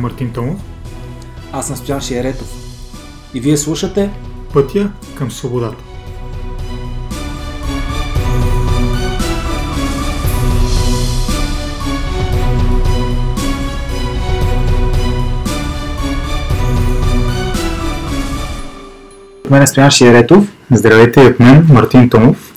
съм Мартин Томов. Аз съм Стоян Шиеретов. И вие слушате Пътя към свободата. От мен е Стоян Шиеретов. Здравейте от мен, Мартин Томов.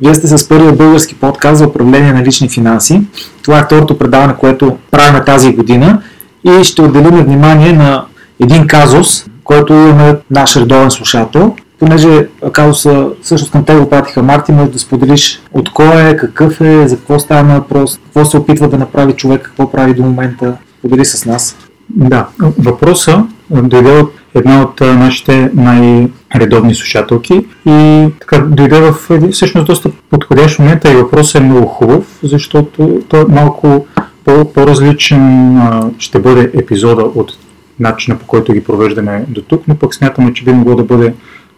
Вие сте с първия български подкаст за управление на лични финанси. Това е второто предаване, което правим тази година и ще отделим внимание на един казус, който имаме наш редовен слушател. Понеже казуса, всъщност към те го пратиха Марти, може да споделиш от кой е, какъв е, за какво става въпрос, какво се опитва да направи човек, какво прави до момента. Подели с нас. Да, въпроса дойде от една от нашите най-редовни слушателки и така дойде в всъщност доста подходящ момент и въпросът е много хубав, защото той е малко по-различен ще бъде епизода от начина по който ги провеждаме до тук, но пък смятаме, че би могло да бъде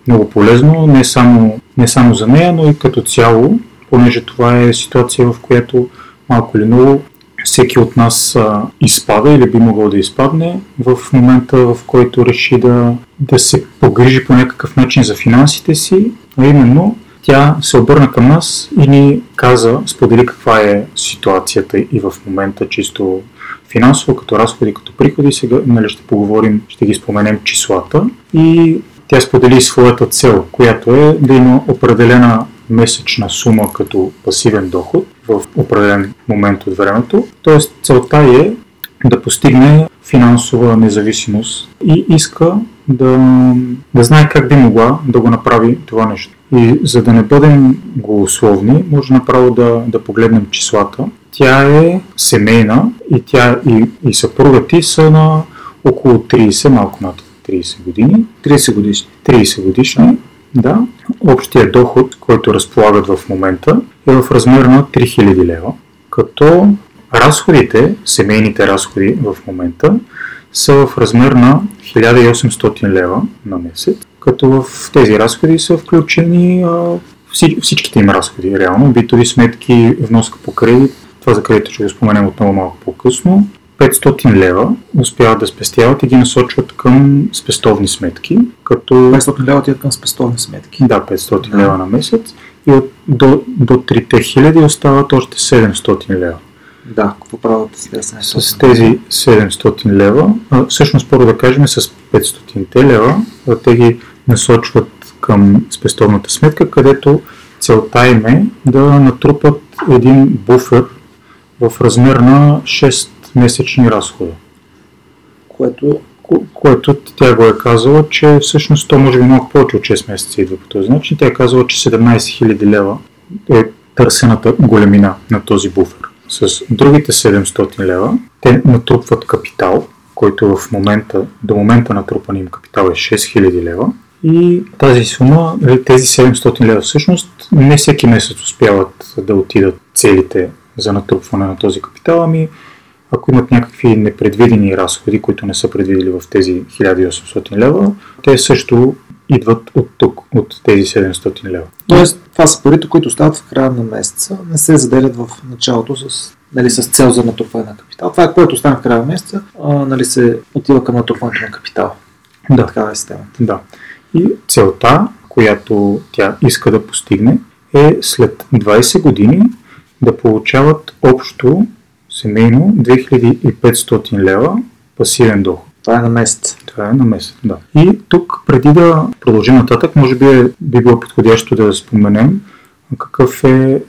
много полезно, не само, не само за нея, но и като цяло, понеже това е ситуация, в която малко или много всеки от нас а, изпада или би могъл да изпадне в момента, в който реши да, да се погрижи по някакъв начин за финансите си, а именно тя се обърна към нас и ни каза, сподели каква е ситуацията и в момента чисто финансово, като разходи, като приходи. Сега нали, ще поговорим, ще ги споменем числата. И тя сподели своята цел, която е да има определена месечна сума като пасивен доход в определен момент от времето. Тоест целта е да постигне финансова независимост и иска да, да знае как би могла да го направи това нещо. И за да не бъдем голословни, може направо да, да погледнем числата. Тя е семейна и тя и, и съпруга ти са на около 30, малко над 30 години. 30 годишни. 30 годишни. Да, общия доход, който разполагат в момента е в размер на 3000 лева, като разходите, семейните разходи в момента са в размер на 1800 лева на месец, като в тези разходи са включени а, всичките им разходи, реално, битови сметки, вноска по кредит, това за кредита ще го споменем отново малко по-късно, 500 лева успяват да спестяват и ги насочват към спестовни сметки. Като... 500 лева отиват към спестовни сметки. Да, 500 да. лева на месец. И от, до, до 3000 остават още 700 лева. Да, какво правят с тези 700 С тези 700 лева, а, всъщност първо да кажем с 500 лева, те ги насочват към спестовната сметка, където целта им е да натрупат един буфер в размер на 6 месечни разхода. Което Ко- което тя го е казала, че всъщност то може би малко повече от 6 месеца идва по този начин. Тя е казала, че 17 000 лева е търсената големина на този буфер. С другите 700 лева те натрупват капитал, който в момента, до момента натрупан им капитал е 6000 лева. И тази сума, тези 700 лева всъщност, не всеки месец успяват да отидат целите за натрупване на този капитал, ами ако имат някакви непредвидени разходи, които не са предвидели в тези 1800 лева, те също идват от тук, от тези 700 лева. Тоест, това са парите, които стават в края на месеца, не се заделят в началото с, нали, с цел за натрупване на капитал. Това е което стане в края на месеца, а, нали, се отива към натрупването на капитал. Да. Такава е системата. Да. И целта, която тя иска да постигне, е след 20 години да получават общо семейно 2500 лева пасивен доход. Това е на месец. Това е на месец, да. И тук, преди да продължим нататък, може би е, би било подходящо да споменем какъв е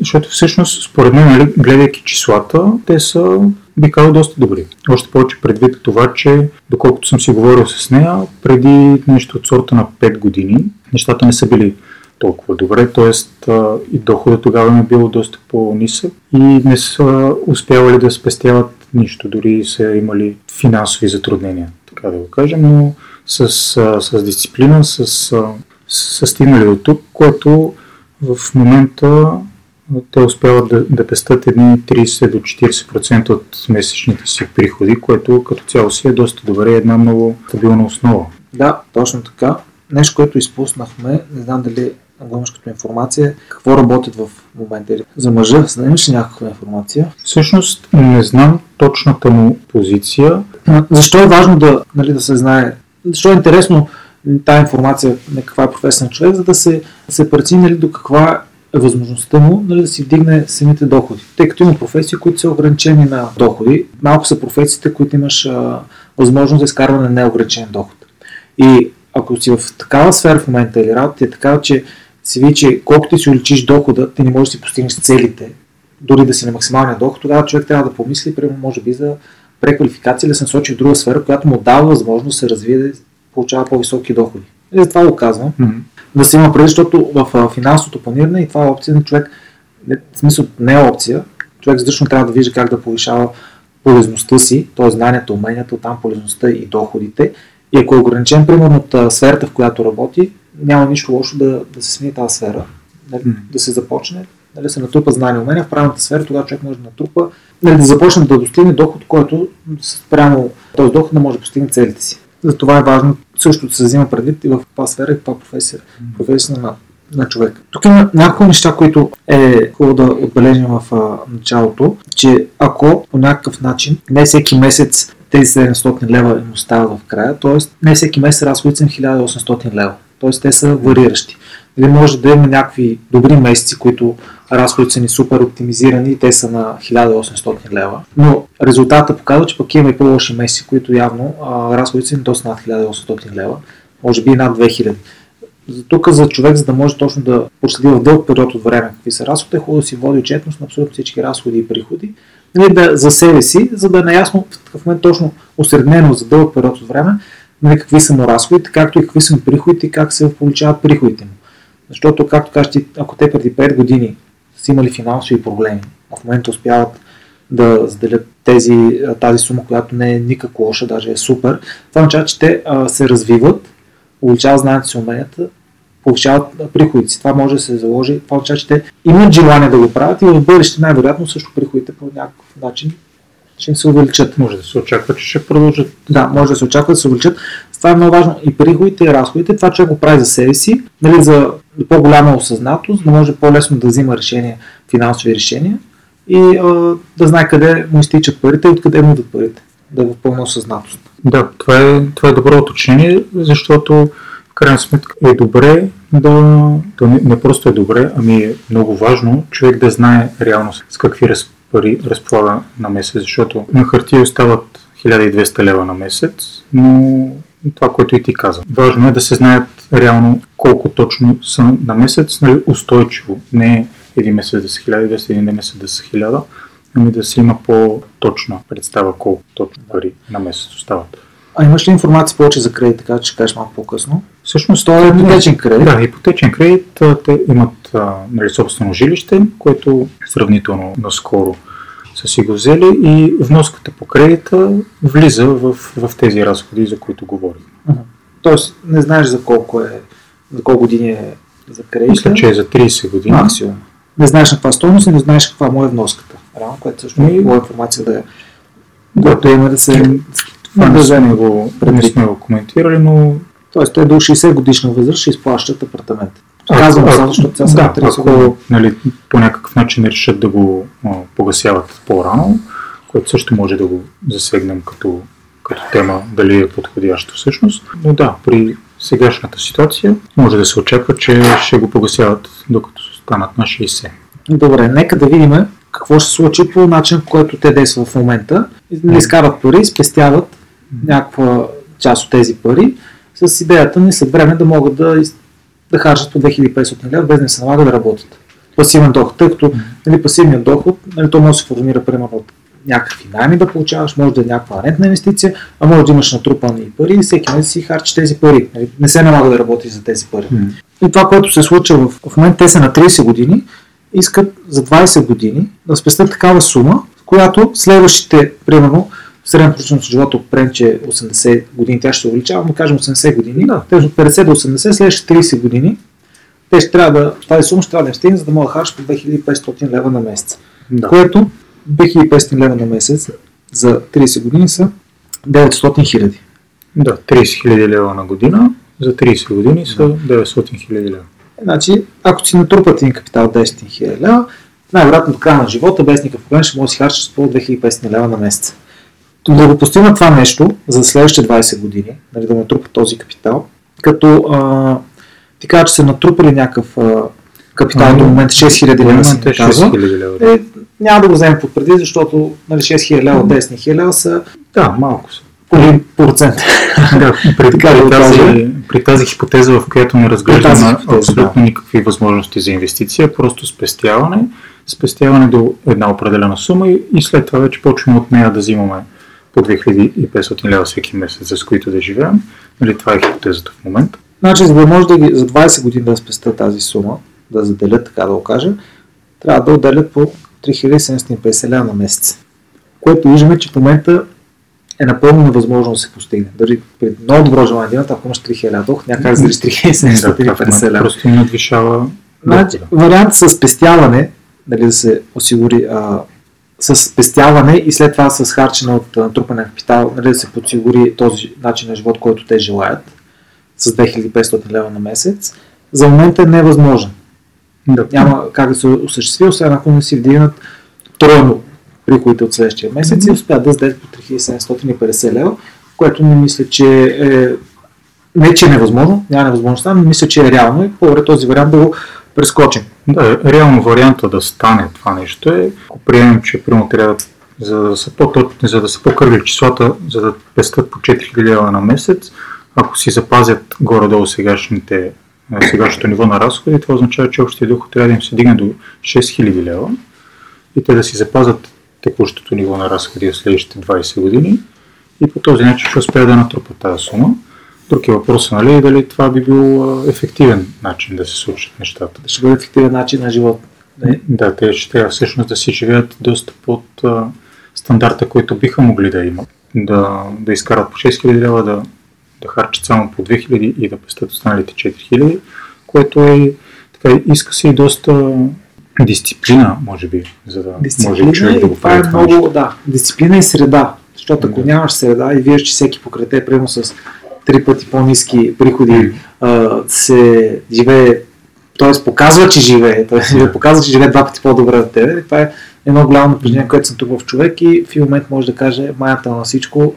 защото всъщност, според мен, нали, гледайки числата, те са, би казал, доста добри. Още повече предвид това, че, доколкото съм си говорил с нея, преди нещо от сорта на 5 години, нещата не са били толкова добре, т.е. и доходът тогава ми е било доста по-нисък и не са успявали да спестяват нищо, дори са имали финансови затруднения, така да го кажем, но с, с дисциплина, с, с, стигнали до тук, което в момента те успяват да, да пестат едни 30 до 40% от месечните си приходи, което като цяло си е доста добре, една много стабилна основа. Да, точно така. Нещо, което изпуснахме, не знам дали го имаш като информация, какво работят в момента. За мъжа, имаш ли някаква информация? Всъщност не знам точната му позиция. Защо е важно да, нали, да се знае? Защо е интересно тази информация на каква е професия на човек, за да се, се прецени нали, до каква е възможността му нали, да си вдигне самите доходи. Тъй като има професии, които са ограничени на доходи, малко са професиите, които имаш а, възможност за изкарване на неограничен доход. И ако си в такава сфера в момента или работа е такава, че си види, че колкото си увеличиш дохода, ти не можеш да си постигнеш целите, дори да си на максималния доход, тогава човек трябва да помисли, примерно, може би за преквалификация или да се насочи в друга сфера, която му дава възможност да се развие да получава по-високи доходи. И затова го казвам. Mm-hmm. Да се има преди, защото в финансовото планиране и това е опция на човек, в смисъл не е опция, човек задължително трябва да вижда как да повишава полезността си, т.е. знанията, уменията, там полезността и доходите. И ако е ограничен, примерно, от сферата, в която работи, няма нищо лошо да, да се смени тази сфера, нали, mm. да се започне, нали, се натрупа знания, умения в правилната сфера, тогава човек може да натрупа, нали, да започне да достигне доход, който спрямо този доход не може да постигне целите си. Затова е важно също да се взима предвид и в каква сфера и каква професия, професия на, на човек. Тук има няколко неща, които е хубаво да отбележим в а, началото, че ако по някакъв начин не всеки месец тези 700 лева им остават в края, т.е. не всеки месец разходите са 1800 лева, т.е. те са вариращи. Или може да има някакви добри месеци, които разходите са ни супер оптимизирани и те са на 1800 лева. Но резултата показва, че пък има и по-лоши месеци, които явно а, разходите са ни доста над 1800 лева, може би и над 2000. За тук за човек, за да може точно да проследи в дълъг период от време какви са разходи, е хубаво да си води отчетност на абсолютно всички разходи и приходи, нали, да, за себе си, за да е наясно в такъв момент точно осреднено за дълъг период от време, нали, какви са му разходите, както и какви са му приходите и как се получават приходите му. Защото, както кажеш ако те преди 5 години са имали финансови проблеми, а в момента успяват да заделят тези, тази сума, която не е никак лоша, даже е супер, това означава, че те а, се развиват, увеличават знанието си уменията, повишават приходите си. Това може да се заложи. Това означава, че те имат желание да го правят и в бъдеще най-вероятно също приходите по някакъв начин ще им се увеличат. Може да се очаква, че ще продължат. Да, може да се очаква да се увеличат. Това е много важно. И приходите, и разходите, това човек го прави за себе си, нали, за по-голяма осъзнатост, да може по-лесно да взима решения, финансови решения и а, да знае къде му изтичат парите и откъде му идват парите. Да е в пълна осъзнатост. Да, това е, това е добро уточнение, защото в крайна сметка е добре да, да не, не просто е добре, ами е много важно човек да знае реално с какви раз, пари разполага на месец, защото на хартия остават 1200 лева на месец, но това, което и ти каза. Важно е да се знаят реално колко точно са на месец, нали, устойчиво. Не един месец да са 1200, един месец да са 1000, ами да се има по-точна представа колко точно пари на месец остават. А имаш ли информация повече за кредит, така че ще кажеш малко по-късно? Всъщност това е ипотечен кредит. Да, ипотечен кредит. Те имат нали, собствено жилище, което сравнително наскоро са си го взели и вноската по кредита влиза в, в тези разходи, за които говорим. Uh-huh. Тоест не знаеш за колко е, за колко години е за кредита. Мисля, че е за 30 години. Максимум. Не знаеш на каква стойност и не знаеш каква му е вноската. Рано, което също е хубава информация да е. Да, има да се... Това не сме го, не сме го коментирали, но... Тоест, те до 60 годишна възраст ще изплащат апартамент. Казвам само, защото сега са да, 30 ако нали, по някакъв начин решат да го а, погасяват по-рано, което също може да го засегнем като, като тема, дали е подходящо всъщност. Но да, при сегашната ситуация може да се очаква, че ще го погасяват докато станат на 60. Добре, нека да видим какво ще се случи по начин, по който те действат в момента. Не изкарват пари, спестяват някаква част от тези пари с идеята ни след време да могат да да харчат по 2500 лева, без да се налага да работят. Пасивен доход, тъй като нали, пасивният доход, нали, то може да се формира примерно от някакви найми да получаваш, може да е някаква рентна инвестиция, а може да имаш натрупани пари и всеки месец си харчиш тези пари. Нали, не се налага да работиш за тези пари. Mm. И това, което се случва в, в момента, те са на 30 години, искат за 20 години да спестят такава сума, в която следващите, примерно, средна продължителност на живота определен, че 80 години тя ще се увеличава, но кажем 80 години, да. те от 50 до 80, следващите 30 години, те ще трябва да, тази сума ще трябва да стигне, за да могат да харчат по 2500 лева на месец. Да. Което 2500 лева на месец за 30 години са 900 хиляди. Да, 30 хиляди лева на година, за 30 години са да. 900 хиляди лева. Значи, ако си натрупат един капитал 10 хиляди лева, най-вероятно до края на живота, без никакъв проблем, ще може да си харчиш по 2500 лева на месец. Да го постигна това нещо за следващите 20 години, нали, да натрупа този капитал, като а, ти кажа, че са натрупали някакъв а, капитал до момента 6000 лева, Момента е казва, 6000 лева. е, няма да го вземем под преди, защото нали, 6000 лева, 10 000 лева са Да, малко са. половин процент. Да, при, Така да при, тази, при тази хипотеза, в която не разглеждаме абсолютно никакви възможности за инвестиция, просто спестяване, спестяване до една определена сума и, и след това вече почваме от нея да взимаме по 2500 лева всеки месец, с които да живеем. Нали, това е хипотезата в момента. Значи, за да може да ги, за 20 години да спестят тази сума, да заделят, така да го кажа, трябва да отделят по 3750 лева на месец. Което виждаме, че в момента е напълно невъзможно да се постигне. Дори при много добро желание да ако имаш 3000 доход, няма как да заделиш Да, това в 3750 момента лева. просто надвишава Значи, вариант с спестяване, дали да се осигури а, с спестяване и след това с харчене от натрупане на капитал, нали, да се подсигури този начин на живот, който те желаят, с 2500 лева на месец, за момента е невъзможен. Да. Няма как да се осъществи, освен ако не си вдигнат тройно приходите от следващия месец и успят да сдадат по 3750 лева, което не мисля, че е не, че е невъзможно, няма невъзможността, но мисля, че е реално и по-добре този вариант да го прескочим. Да, реално варианта да стане това нещо е, ако приемем, че примерно трябва за да са по-точни, за да са по-кръгли числата, за да пестят по 4000 лева на месец, ако си запазят горе-долу сегашните, сегашното ниво на разходи, това означава, че общия доход трябва да им се дигне до 6000 лева и те да си запазят текущото ниво на разходи в следващите 20 години и по този начин ще успеят да натрупат тази сума. Друг е въпросът, нали, дали това би бил ефективен начин да се случат нещата. Ще бъде ефективен начин на живот. Не? Да, те ще трябва всъщност да си живеят доста под а, стандарта, който биха могли да имат. Да, да изкарат по 6000 лева, да, да харчат само по 2000 и да пестят останалите 4000, което е, така, иска се и доста дисциплина, може би, за да може и човек Дисциплина да и го прави е това нещо. много, да, дисциплина и среда. Защото ако Да. нямаш среда и виждаш, че всеки покрай те, с три пъти по-низки приходи, а, се живее, т.е. показва, че живее, т.е. показва, че живее два пъти по-добре от тебе. Това е едно голямо напрежение, което съм тук в човек и в един момент може да каже майната на всичко.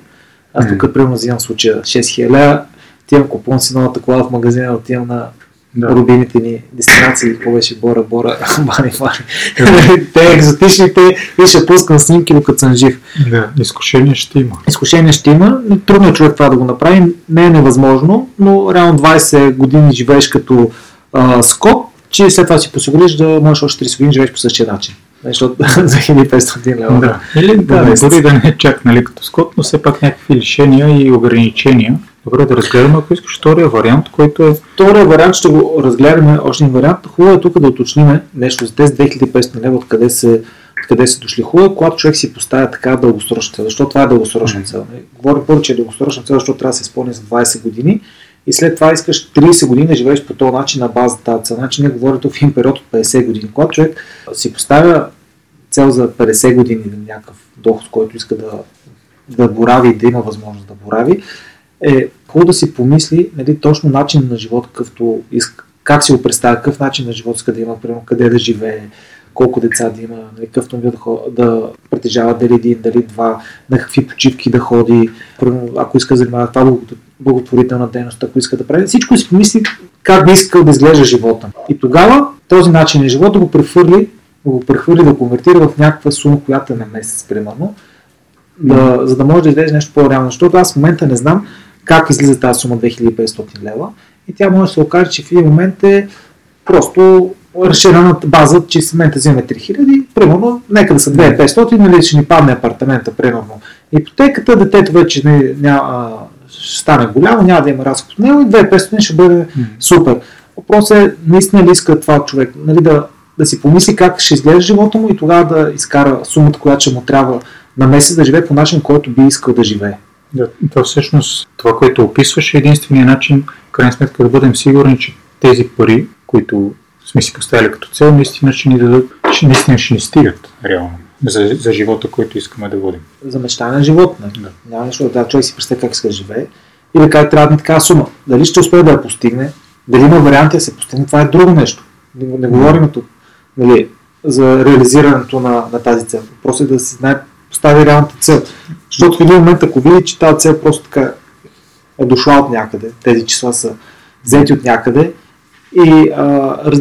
Аз тук, примерно, взимам случая 6000 лева, отивам, купувам си новата кола в магазина, отивам на Да. любимите ни дестинации, какво беше Бора, Бора, Бани, Бани. те екзотичните и ще пускам снимки, докато съм жив. Да, изкушение ще има. Изкушение ще има, но трудно е човек това да го направи, не е невъзможно, но реално 20 години живееш като а, скоп, че след това си посигуриш да можеш още 30 години живееш по същия начин. Защото 2500 лева. Да. Или да, Да, да, дори да не е чак нали, като скот, но все пак някакви лишения и ограничения. Добре, да разгледаме, ако искаш втория вариант, който е Втория вариант ще го разгледаме още един вариант. Хубаво е тук да уточним нещо за тези 2500 лева, откъде се, откъде са дошли. Хубаво е, когато човек си поставя така дългосрочна цел. Защо това е дългосрочна цел? Не? Говорим първо, че е дългосрочна цел, защото трябва да се изпълни за 20 години и след това искаш 30 години да живееш по този начин на база тази цел. Значи ние говорим тук в един период от 50 години. Когато човек си поставя цел за 50 години на някакъв доход, който иска да, да борави и да има възможност да борави, е хубаво да си помисли нали, точно начин на живот, какъвто иска, как си го представя, какъв начин на живот иска да има, примерно къде да живее, колко деца да има, нали, какъв да, да притежава, дали един, дали два, на какви почивки да ходи, примерно, ако иска да занимава това благо- благотворителна дейност, ако иска да прави. Всичко си помисли как би искал да изглежда живота. И тогава този начин на живот да го прехвърли, го прехвърли, да конвертира в някаква сума, която е на месец, примерно, да, за да може да излезе нещо по-реално. Защото аз в момента не знам как излиза тази сума 2500 лева и тя може да се окаже, че в един момент е просто разширената база, че в момента взимаме 3000, примерно, нека да са 2500, нали, ще ни падне апартамента, примерно. Ипотеката, детето вече не, ня, ще стане голямо, няма да има разход от него и 2500 ще бъде супер. Въпросът е, наистина ли иска това човек, нали, да, да си помисли как ще изглежда живота му и тогава да изкара сумата, която ще му трябва на месец да живее по начин, който би искал да живее. Да, това всъщност, това, което описваш е единствения начин, в крайна сметка, да бъдем сигурни, че тези пари, които сме си поставили като цел, наистина ще ни дадат, че наистина ще ни стигат реално за, за живота, който искаме да водим. За мечтане на живот. Нали? Да. Няма нищо да човек си представя как иска да живее и да каже, трябва да ми такава сума. Дали ще успее да я постигне, дали има варианти да се постигне, това е друго нещо. Не, не говорим тук. Нали, за реализирането на, на тази цел. Просто е да си знае, постави реалната цел. Защото в един момент, ако види, че тази цел просто така е дошла от някъде, тези числа са взети от някъде и а, раз,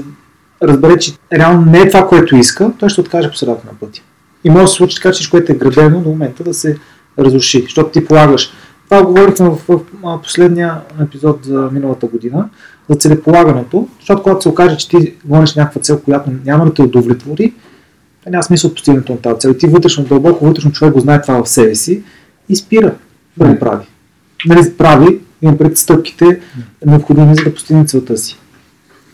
разбере, че реално не е това, което иска, той ще откаже по средата на пътя. И може да се случи така, че което е градено до момента да се разруши, защото ти полагаш. Това говорихме в, в, в последния епизод за миналата година, за целеполагането, защото когато се окаже, че ти гониш някаква цел, която няма да те удовлетвори, няма смисъл от постигането на тази цел. Ти вътрешно, дълбоко вътрешно човек го знае това в себе си и спира да го прави. Нали, прави, имам пред стъпките, необходими за да постигне целта си.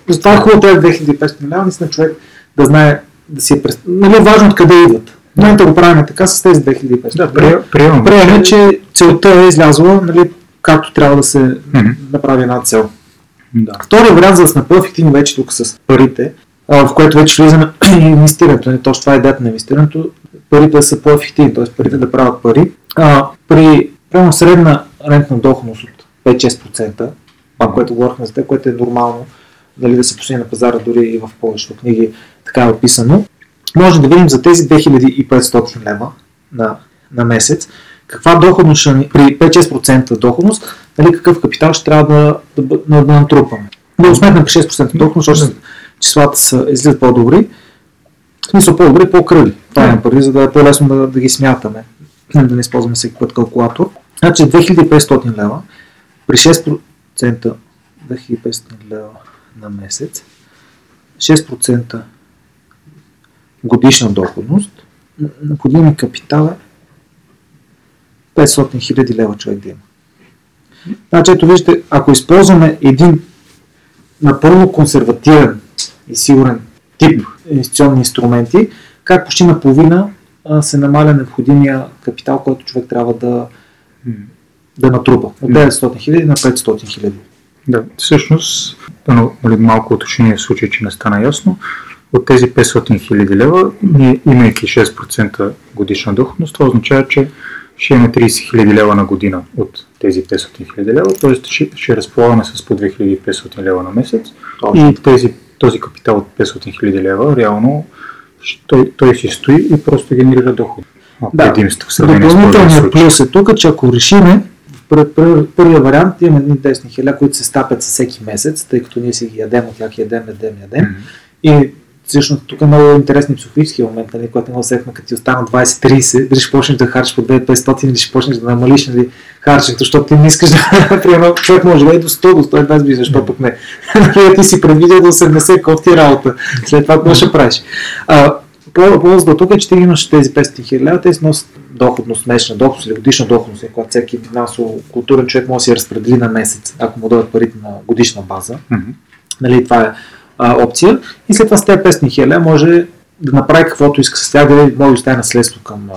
Затова е хубаво тези 2500 лева, наистина човек да знае да си е през... Нали, важно откъде идват. В момента го правим така с тези 2500. Да, приемам. Приемаме, че целта е излязла, нали, както трябва да се mm-hmm. направи една цел. Да. Втория вариант, за да сме по-ефективни вече тук с парите, в което вече влизаме и инвестирането, не точно това е идеята на инвестирането, парите да са по-ефективни, т.е. парите да правят пари. А, при прямо средна рентна доходност от 5-6%, това, което говорихме за те, което е нормално дали да се постигне на пазара, дори и в повечето книги така е описано, може да видим за тези 2500 лева на, на месец, каква доходност ще при 5-6% доходност, нали, какъв капитал ще трябва да, да, да, да натрупаме. Да сметнем при 6% доходност, защото числата са, излизат по-добри, в смисъл по-добри, по-кръли. Това е пари, за да е по-лесно да, да ги смятаме, да не използваме всеки път калкулатор. Значи 2500 лева при 6% 2500 лева на месец, 6% годишна доходност, необходими капитал е 500 000 лева човек да има. Значи, ето вижте, ако използваме един напълно консервативен и сигурен тип инвестиционни инструменти, как почти наполовина се намаля необходимия капитал, който човек трябва да, да натрупа. От 900 000 на 500 000. Да, всъщност, нали, малко уточнение в случай, че не стана ясно, от тези 500 000 лева, ние, имайки 6% годишна доходност, това означава, че ще имаме 30 000 лева на година от тези 500 000 лева, т.е. ще, ще разполагаме с по 2500 лева на месец Точно. и тези, този капитал от 500 000 лева реално той, той си стои и просто генерира доход. Да. Допълнителният плюс е тук, че ако решиме първия вариант имаме едни десни хиля, които се стапят всеки месец, тъй като ние си ги ядем от тях, ядем, ядем, ядем. Mm-hmm. И всъщност тук е много интересни психологически момент, нали, когато не усехме, като ти остана 20-30, дали ще почнеш да харчиш по 2500 или ще почнеш да намалиш нали, харченето, защото ти не искаш да, примерно, човек може да е до 100, до 120 би, защо пък не. Нали, ти си предвидел до 80, кофти работа, след това какво ще правиш. А, полза тук е, че ти имаш тези 500 хиляди те носят доходност, месечна доходност или годишна доходност, е, когато всеки финансово културен човек може да си разпредели на месец, ако му дадат парите на годишна база. Mm-hmm. Нали, това е а, опция. И след това с тези 500 хиляди може да направи каквото иска с тях, да може да остави наследство към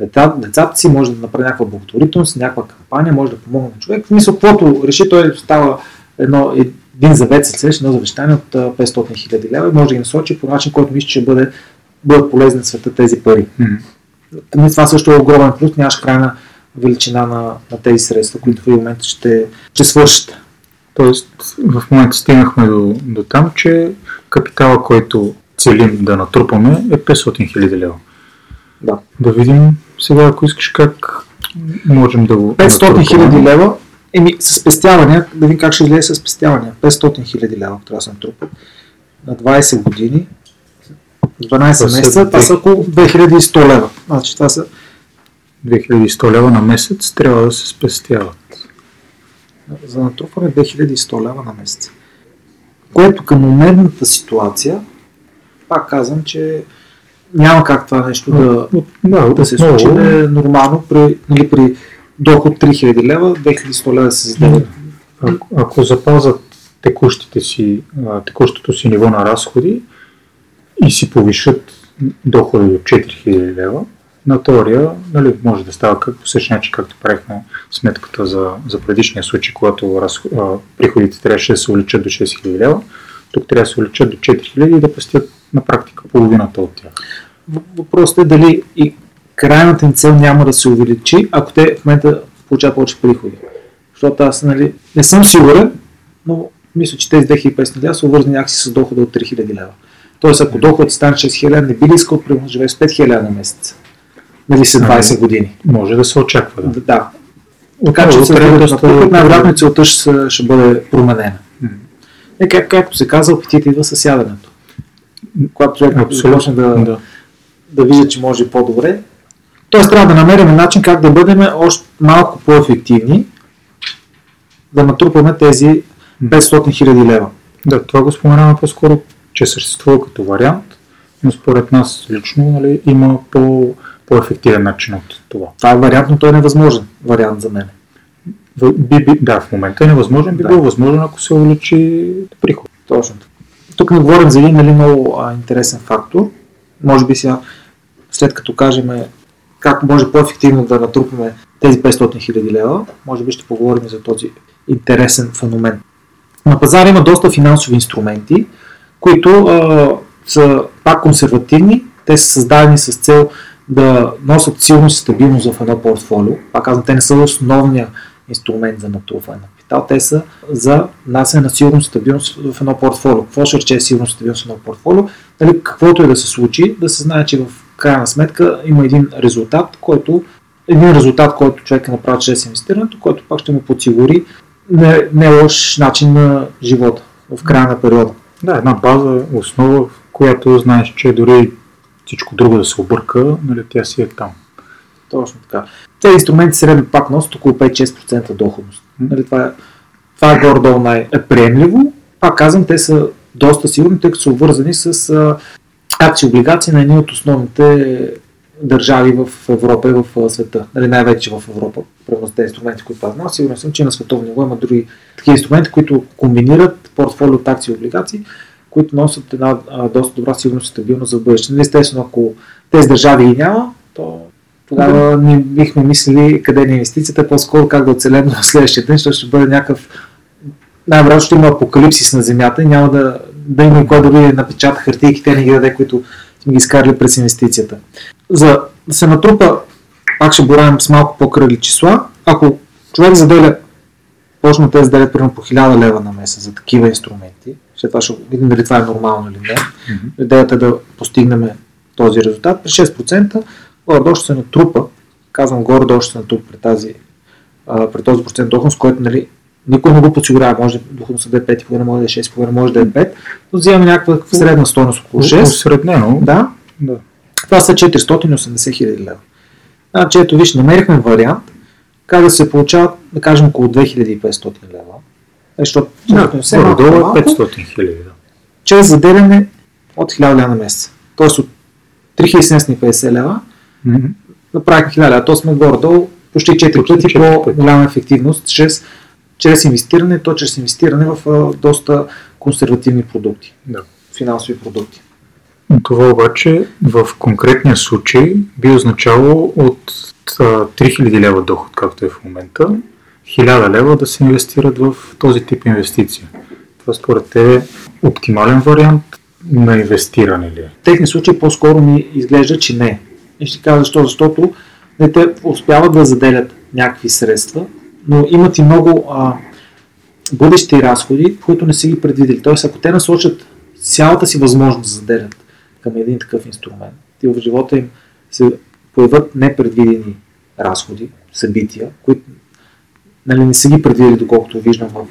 а, децата си, може да направи някаква благотворителност, някаква кампания, може да помогне на човек. В смисъл, каквото реши, той става едно, един завет се едно завещание от 500 хиляди лева и може да ги насочи по начин, който мисля, че бъде бъдат полезни на света тези пари. Mm-hmm. Това също е огромен плюс, нямаш крайна величина на, на тези средства, които в момента ще, ще свършат. Тоест, в момента стигнахме до, до там, че капитала, който целим да натрупаме е 500 000 лева. Да. Да видим сега, ако искаш, как можем да го 500 000 лева, еми, с спестявания, да видим как ще излезе с спестявания. 500 000 лева, трябва да се натрупат на 20 години 12 месеца, това са около 2100 лева. Значи това са 2100 лева на месец трябва да се спестяват. За натрупване 2100 лева на месец. Което към моментната ситуация, пак казвам, че няма как това нещо да, да, да се случи. Да е нормално при, нали, при доход 3000 лева, 2100 лева се заделят. Ако, ако запазят текущите си, текущото си ниво на разходи, и си повишат доходи до 4000 лева, на теория нали, може да става как, по същия начин, както правихме сметката за, за предишния случай, когато раз, а, приходите трябваше да се увеличат до 6000 лева, тук трябва да се увеличат до 4000 и да пестят на практика половината от тях. Въпросът е дали и крайната им цел няма да се увеличи, ако те в момента получават повече приходи. Защото аз нали, не съм сигурен, но мисля, че тези 2500 лева са увързани някакси с дохода от 3000 лева. Тоест, ако доходът стане 6000, не би ли искал примерно да живее с 5000 на месец? Нали след 20 години? Може да се очаква. Да. Да. Така че Отново, най-вероятно целта ще, ще бъде променена. Е, как, както се казва, апетит идва със сядането. Когато човек започне да, да. да вижда, че може по-добре. Тоест трябва да намерим начин как да бъдем още малко по-ефективни, да натрупаме тези 500 000 лева. Да, това го споменаваме по-скоро, че съществува като вариант, но според нас лично нали, има по, по-ефективен начин от това. Това е вариант, но той е невъзможен вариант за мен. Би, би, да, в момента е невъзможен, би Да. бил възможен, ако се увеличи приход. Точно. Тук не говорим за един нали, много а, интересен фактор. Може би сега, след като кажем как може по-ефективно да натрупаме тези 500 000 лева, може би ще поговорим за този интересен феномен. На пазара има доста финансови инструменти, които а, са пак консервативни. Те са създадени с цел да носят силност и стабилност в едно портфолио. Пак казвам, те не са основния инструмент за натрупване на капитал. Те са за насене на сигурност и стабилност в едно портфолио. Какво ще рече сигурност и стабилност в едно портфолио? Нали, каквото и да се случи, да се знае, че в крайна сметка има един резултат, който един резултат, който човек е направил чрез инвестирането, който пак ще му подсигури не, не лош начин на живота в края на периода. Да, една база, основа, която знаеш, че дори всичко друго да се обърка, нали, тя си е там. Точно така. Тези инструменти средно пак носят около 5-6% доходност. Нали, това, е, това е горе-долу най-приемливо. Пак казвам, те са доста сигурни, тъй като са обвързани с а, акции облигации на едни от основните държави в Европа и в света. Нали, най-вече в Европа. Примерно тези инструменти, които аз знам. Сигурен съм, че на световно ниво има други такива инструменти, които комбинират портфолио от акции и облигации, които носят една а, доста добра сигурност и стабилност за бъдеще. Нали, естествено, ако тези държави ги няма, то тогава не бихме мислили къде ни е инвестицията, по-скоро как да оцелем в следващия ден, защото ще бъде някакъв най-вероятно ще има апокалипсис на Земята и няма да, да има кой да ви напечата хартийки, те не ги даде, които сме ги изкарали през инвестицията. За да се натрупа, пак ще боравим с малко по-кръгли числа, ако човек заделя, почна те заделят примерно по 1000 лева на месец за такива инструменти, след това ще видим дали това е нормално или не, идеята е да постигнем този резултат, при 6% горе-долу ще се натрупа, казвам горе-долу ще се натрупа при, тази, а, при този процент доходност, който нали, никой не го подсигурява, може доходността да е 5,5, може да е 6,5, може да е 5, но взимаме някаква средна стойност около 6. Осреднено. Да, да. това са 480 хиляди лева. Значи ето виж, намерихме вариант как да се получават, да кажем, около 2500 лева. Защото Да, горе-долу е малко, 500 хиляди. Да. чрез заделяне от 1000 лева на месец. Тоест от 3750 лева Мгм. направихме 1000 лева. То сме горе-долу почти 4 Почти пъти. по-голяма ефективност чрез, чрез инвестиране, то чрез инвестиране в а, доста консервативни продукти, Да. финансови продукти. Това обаче в конкретния случай би означало от а, 3000 лева доход, както е в момента, 1000 лева да се инвестират в този тип инвестиция. Това според те е оптимален вариант на инвестиране ли е? В техния случай по-скоро ми изглежда, че не. И ще кажа защо, защото не, те успяват да заделят някакви средства, но имат и много а, бъдещи разходи, които не са ги предвидели. Тоест, ако те насочат цялата си възможност да заделят към един такъв инструмент и в живота им се появят непредвидени разходи, събития, които нали, не са ги предвидели, доколкото виждам в,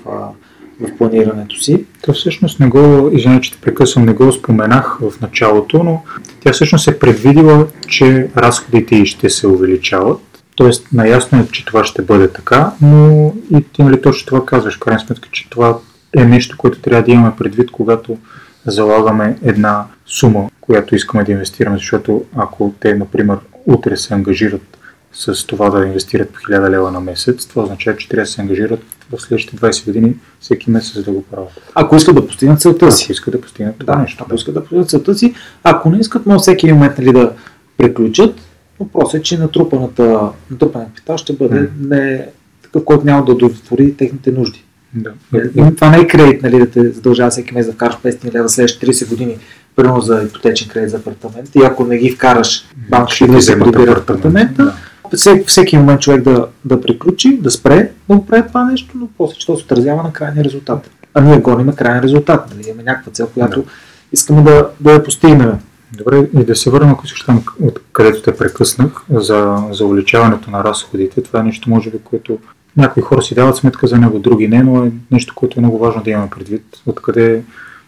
в планирането си. То всъщност не го, извиня, че те прекъсвам, не го споменах в началото, но тя всъщност е предвидила, че разходите ще се увеличават. Тоест, наясно е, че това ще бъде така, но и ти нали точно това казваш, крайна сметка, че това е нещо, което трябва да имаме предвид, когато залагаме една сума, която искаме да инвестираме, защото ако те, например, утре се ангажират с това да инвестират по 1000 лева на месец, това означава, че трябва да се ангажират в следващите 20 години всеки месец да го правят. Ако искат да постигнат целта си. Ако искат да постигнат това Да, нещо. ако искат да постигнат целта си. Ако не искат, може всеки момент нали, да приключат. Въпросът е, че натрупаната, натрупаният капитал ще бъде М. не такъв, който няма да удовлетвори техните нужди. Да. Е, Това не е кредит, нали, да те задължава всеки месец да вкараш 500 лева следващите 30 години, примерно за ипотечен кредит за апартамент. И ако не ги вкараш, банка ще да се апартамент, апартамента. да. Всеки, всеки момент човек да, да приключи, да спре да го прави това нещо, но после че то се отразява на крайния резултат. А ние гоним крайен резултат. Нали? Имаме някаква цел, която искаме да, да я постигнем. Добре, и да се върнем, ако също там, където те прекъснах, за, за увеличаването на разходите. Това е нещо, може би, което някои хора си дават сметка за него, други не, но е нещо, което е много важно да имаме предвид. Откъде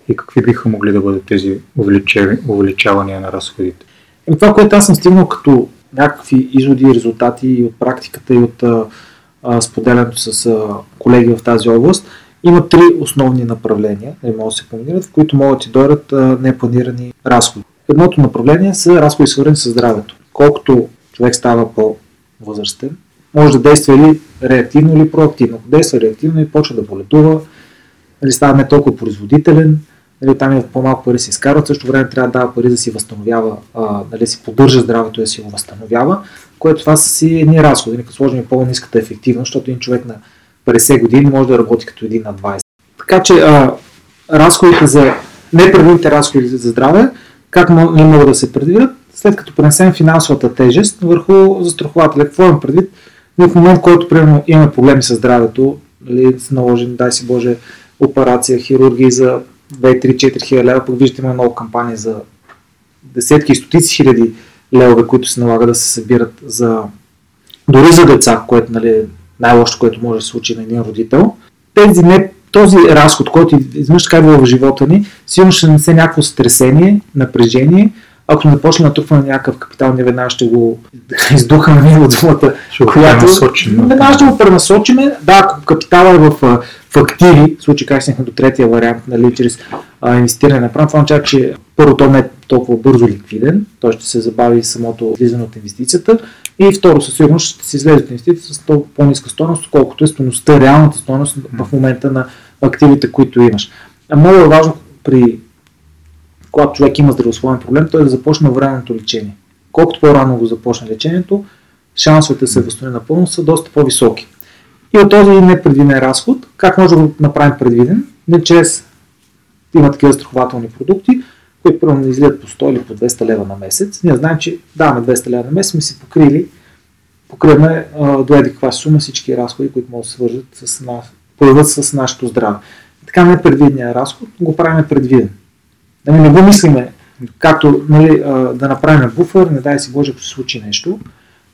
и какви биха могли да бъдат тези увеличавания на разходите? И това, което аз съм стигнал като някакви изводи резултати и от практиката и от споделянето с колеги в тази област, има три основни направления, не могат да се комбинират, в които могат и дойдат непланирани разходи. Едното направление са разходи свързани с здравето. Колкото човек става по-възрастен, може да действа или реактивно, или проактивно. Ако действа реактивно и почва да боледува, или става не толкова производителен, нали, там е по-малко пари се изкарват, също време трябва да дава пари да си възстановява, а, нали, си поддържа здравето и да си го възстановява, което това са си едни разходи, като сложим по-низката ефективност, защото един човек на 50 години може да работи като един на 20. Така че а, разходите за непредвидните разходи за здраве, как не могат да се предвидят, след като пренесем финансовата тежест върху застрахователя. Какво имам предвид? В момент, който примерно, имаме проблеми с здравето, нали, наложим, дай си Боже, операция, хирургии за 2-3-4 хиляди лева, пък виждате има много кампании за десетки и стотици хиляди левове, които се налага да се събират за дори за деца, което нали, е най-лошо, което може да се случи на един родител. Тези не, този разход, който изведнъж така е в живота ни, сигурно ще нанесе някакво стресение, напрежение, ако не почне натрупване на някакъв капитал, ние веднага ще го издухаме ние от думата, ще която веднага ще го пренасочиме. Да, ако капитала е в в активи, в случай как стигнахме до третия вариант, нали, чрез а, инвестиране на прав, това означава, че първо то не е толкова бързо ликвиден, той ще се забави самото влизане от инвестицията и второ със сигурност ще се излезе от инвестицията с по-ниска стоеност, колкото е стоеността, реалната стоеност в момента на активите, които имаш. А много е важно при когато човек има здравословен проблем, той да започне временното лечение. Колкото по-рано го започне лечението, шансовете да се възстанови напълно са доста по-високи. И от този непредвиден разход, как може да го направим предвиден? Не чрез има такива страхователни продукти, които първо не излизат по 100 или по 200 лева на месец. Ние знаем, че даваме 200 лева на месец, сме си покрили, покриваме до еди каква сума всички разходи, които могат да свържат с нас, с нашето здраве. Така непредвидения разход го правим предвиден. Нали, не го мислиме, както нали, да направим буфер, не дай си Боже, ако се случи нещо,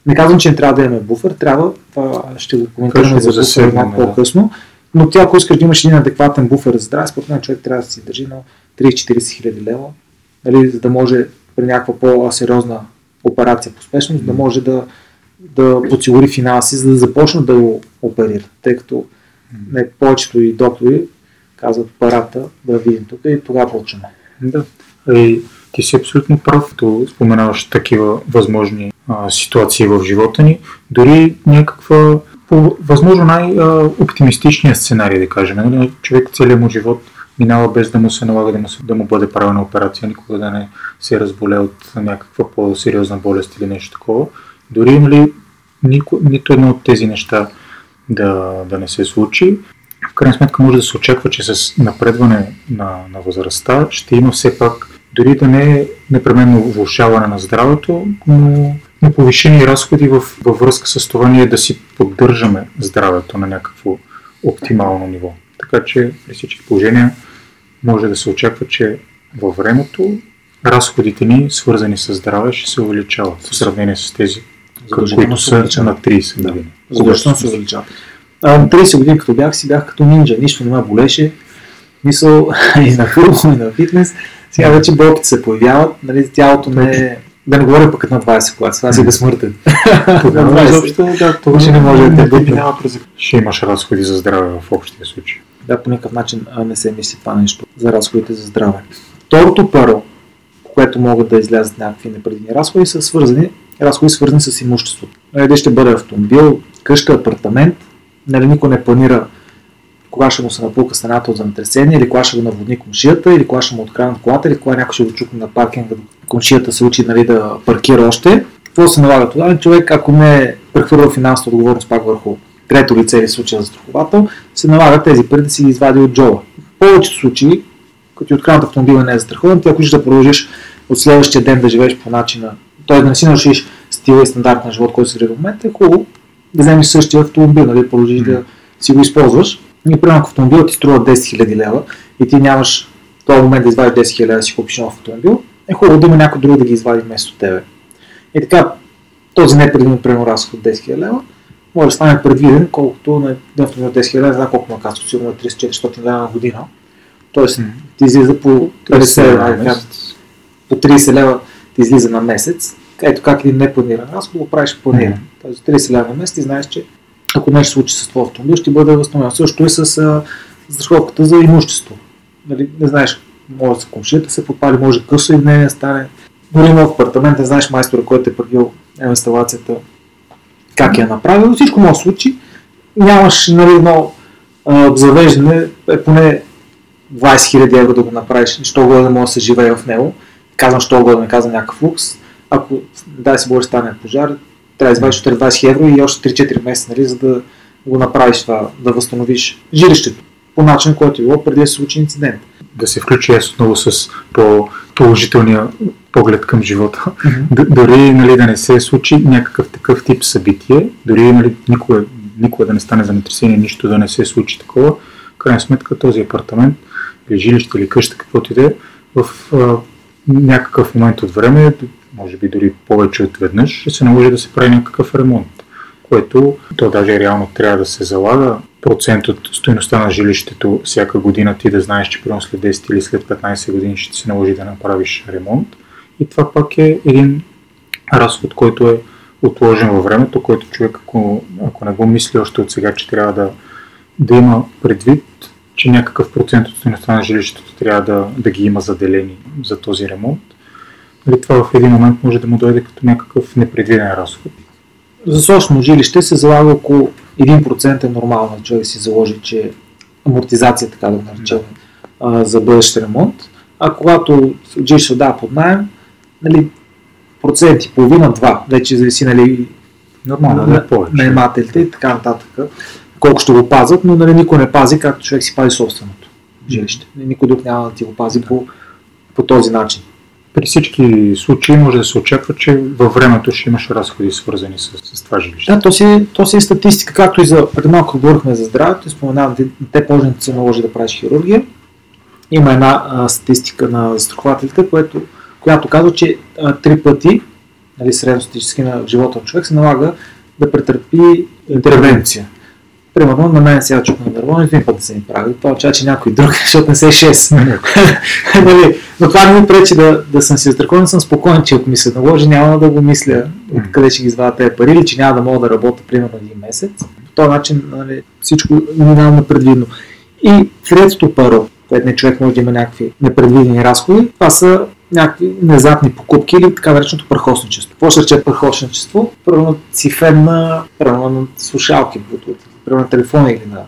не казвам, че не трябва да имаме буфер, трябва, това ще го коментираме за буфер малко по-късно, но тя, ако искаш да имаш един адекватен буфер за здраве, според мен човек трябва да си държи на 30-40 хиляди лева, нали, за да може при някаква по-сериозна операция по спешност, да може да, да подсигури финанси, за да започнат да го оперират, тъй като не, повечето и доктори казват парата да видим тук и тогава почваме. Да. И ти си абсолютно прав, като споменаваш такива възможни а, ситуации в живота ни, дори някаква по възможно най-оптимистичният сценарий, да кажем. Нали? Човек целият му живот минава без да му се налага да му, да му бъде правена операция, никога да не се разболее от някаква по-сериозна болест или нещо такова. Дори нали, нико, нито едно от тези неща да, да не се случи. В крайна сметка може да се очаква, че с напредване на, на възрастта ще има все пак дори да не е непременно влушаване на здравето, но на повишени разходи в, във връзка с това ние да си поддържаме здравето на някакво оптимално ниво. Така че при всички положения може да се очаква, че във времето разходите ни, свързани с здраве, ще се увеличават в сравнение с тези, които са на 30 години. Задължително се увеличават. На 30 години, като бях, си бях като нинджа, нищо не ме болеше. Мисъл и на футбол, и на фитнес. Сега вече болките се появяват, нали, тялото не е... Да не говоря пък на 20, когато това си безсмъртен. Тогава изобщо, да, това ще не може да те минава през... Ще имаш разходи за здраве в общия случай. Да, по никакъв начин не се мисли това нещо за разходите за здраве. Второто първо, което могат да излязат някакви непредвидени разходи, са свързани, разходи свързани с имуществото. Нали, ще бъде автомобил, къща, апартамент, нали, никой не планира кога ще му се напука стената от земетресение, или кога ще го наводни комшията, или кога ще му откранат колата, или кога някой ще го чукне на паркинга, комшията се учи нали, да паркира още. Какво се налага тогава? Човек, ако не е прехвърля финансова отговорност пак върху трето лице или случая за страховател, се налага тези пари да си ги извади от джоба. В повечето случаи, като ти откранат автомобила не е застрахован, ти ако искаш да продължиш от следващия ден да живееш по начина, т.е. да не си нарушиш стила и стандарт на живот, който си в момента, е хубаво да вземеш същия автомобил, нали, продължиш да си го използваш и примерно ако автомобилът ти струва 10 000 лева и ти нямаш, този момент да извадиш 10 000 да си купиш нов автомобил, е хубаво да има някой друг да ги извади вместо тебе. И така, този непредвиден примерно разход от 10 000 лева може да стане предвиден, колкото на един автомобил 10 000 лева, колко му казва, сигурно е 300-400 лева на година. Тоест, М. ти излиза по 50 лева лева, на месец. по 30 лева ти излиза на месец. Ето как един непланиран разход го правиш планиран. Мгм. Тоест 30 лева на месец ти знаеш, че ако нещо случи с твоя автомобил, ще бъде възстановен. Също и с а, застраховката за имущество. Нали, не знаеш, може да се комшията се подпали, може късо и не не стане. Дори в апартамент, не знаеш майстора, който е правил инсталацията, как я направил. Всичко може да случи. Нямаш нали, едно завеждане, е поне 20 000 евро да го направиш, що го да може да се живее в него. Казвам, що го да не казвам някакъв лукс. Ако, дай си Боже, стане пожар, трябва да извадиш още 20 000 евро и още 3-4 месеца, нали, за да го направиш това, да възстановиш жилището по начин, който е било преди да се случи инцидент. Да се включи аз отново с по-положителния поглед към живота. Дори нали, да не се случи някакъв такъв тип събитие, дори нали, никога, никога да не стане земетресение, нищо да не се случи такова, в крайна сметка този апартамент или жилище или къща, каквото и да е, в а, някакъв момент от време, може би дори повече от веднъж, ще се наложи да се прави някакъв ремонт, което то даже реално трябва да се залага процент от стоеността на жилището всяка година ти да знаеш, че примерно след 10 или след 15 години ще се наложи да направиш ремонт. И това пак е един разход, който е отложен във времето, който човек, ако, ако не го мисли още от сега, че трябва да, да има предвид, че някакъв процент от стоеността на жилището трябва да, да ги има заделени за този ремонт, нали, това в един момент може да му дойде като някакъв непредвиден разход. За собствено жилище се залага около 1% е нормално да човек да си заложи, че амортизация, така да го наречем, а, за бъдещ ремонт. А когато жилището дава под найем, нали, процент и половина, два, вече зависи нали, Нормално, на, да наемателите и така нататък, колко ще го пазят, но нали, никой не пази, както човек си пази собственото жилище. Никой друг няма да ти го пази по, по този начин. При всички случаи може да се очаква, че във времето ще имаш разходи свързани с, с това жилище. Да, то си, то си е статистика, както и за преди малко говорихме за здравето, споменавам, те, може да се наложи да правиш хирургия. Има една а, статистика на застрахователите, което, която казва, че а, три пъти, нали, средностатически на живота на човек, се налага да претърпи интервенция. Примерно на мен сега чук на нервон, един път да се ми прави. Това означава, че някой друг, защото не се е 6. нали, но това не ми пречи да, да съм си застрахован, съм спокоен, че ако ми се наложи, няма да го мисля откъде ще ги извадя тези пари или че няма да мога да работя примерно един месец. По този начин нали, всичко минава непредвидно. И третото паро, което не човек може да има някакви непредвидени разходи, това са някакви внезапни покупки или така нареченото прахосничество. Какво ще рече прахосничество? Примерно циферна, примерно на слушалки, примерно на телефона или на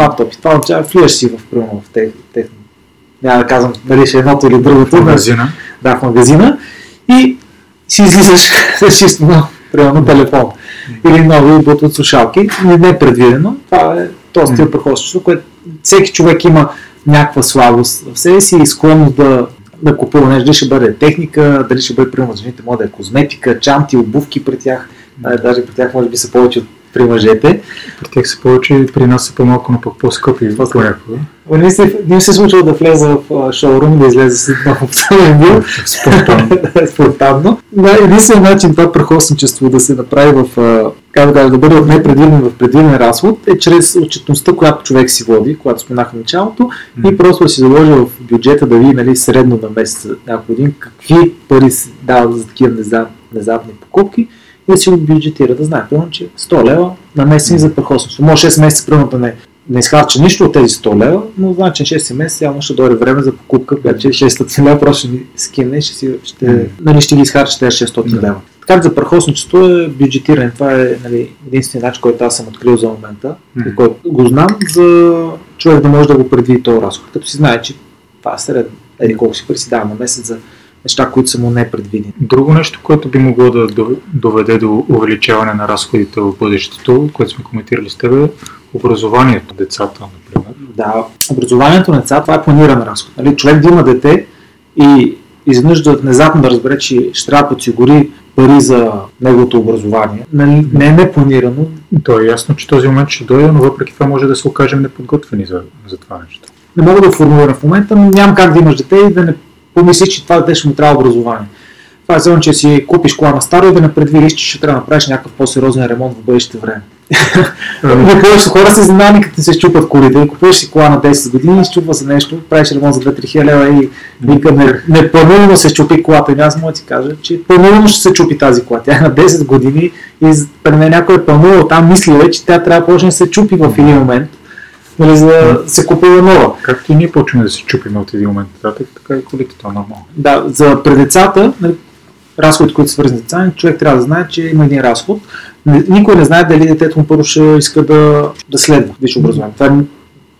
лаптопи. Това означава, влизаш си в, примерно, в тех, тех, няма да казвам дали ще е едното или другото, в магазина. да, в магазина и си излизаш с чисто нов, примерно телефон или нови Bluetooth слушалки, не не е предвидено. Това е този стил прохождащото, което всеки човек има някаква слабост в себе си и склонност да, да купува нещо, дали ще бъде техника, дали ще бъде, примерно, жените може да е козметика, чанти, обувки при тях, даже при тях може би са повече от при мъжете. При тях са повече, при нас са по-малко, но пък по-скъпи По-скъпи. Не ми се, не се е случва да влеза в шоурум да излезе с нов автомобил. Спонтанно. Спонтанно. Да, единственият начин това прахосничество да се направи в, как да, да бъде от непредвиден в предвиден разход е чрез отчетността, която човек си води, която споменах в началото и просто да си заложи в бюджета да види нали, средно на месец някой един какви пари се дават за такива внезап- внезапни покупки и да си го бюджетира, да знае, примерно, че 100 лева на месец за прахосничество. Може 6 месеца примерно да не, не изхарча нищо от тези 100 лева, но значи 6 месеца явно ще дойде време за покупка, която че 600 лева просто ще ни скине, ще, си, ще, нали, ще ги изхарча тези 600 Да. лева. Така за прахосничество е бюджетиране. Това е нали, единственият начин, който аз съм открил за момента Мгм. и който го знам за човек да може да го предвиди този разход. Като си знае, че това е средно. Еди колко си пари си дава на месец за неща, които са му непредвидени. Друго нещо, което би могло да до- доведе до увеличаване на разходите в бъдещето, което сме коментирали с теб, е образованието на децата, например. Да, образованието на децата, това е планиран разход. Нали, човек да има дете и изведнъж да внезапно да разбере, че ще трябва да подсигури пари за неговото образование. Нали, не е непланирано. То е ясно, че този момент ще дойде, но въпреки това може да се окажем неподготвени за, за това нещо. не мога да формулирам в момента, но няма как да имаш дете и да не помислиш, че това дете ще му трябва образование. Това е само, че си купиш кола на старо и да не предвидиш, че ще трябва да направиш някакъв по-сериозен ремонт в бъдеще време. Но повечето хора се знани, като се щупат колите. Купуваш си кола на 10 години, щупва се нещо, правиш ремонт за 2-3 хиляди лева и вика, не, се щупи колата. И аз мога да ти кажа, че планувано ще се чупи тази кола. Тя е на 10 години и при мен някой е планувал там, мислил че тя трябва да почне да се чупи в един момент. Нали, за да се купува нова. Както и ние почваме да се чупим от един момент нататък, така и колите, това е нормално. Да, за пред децата, нали, разходите, които са свързани с деца, човек трябва да знае, че има един разход. Никой не знае дали детето му първо ще иска да, да следва висше образование. Това, е,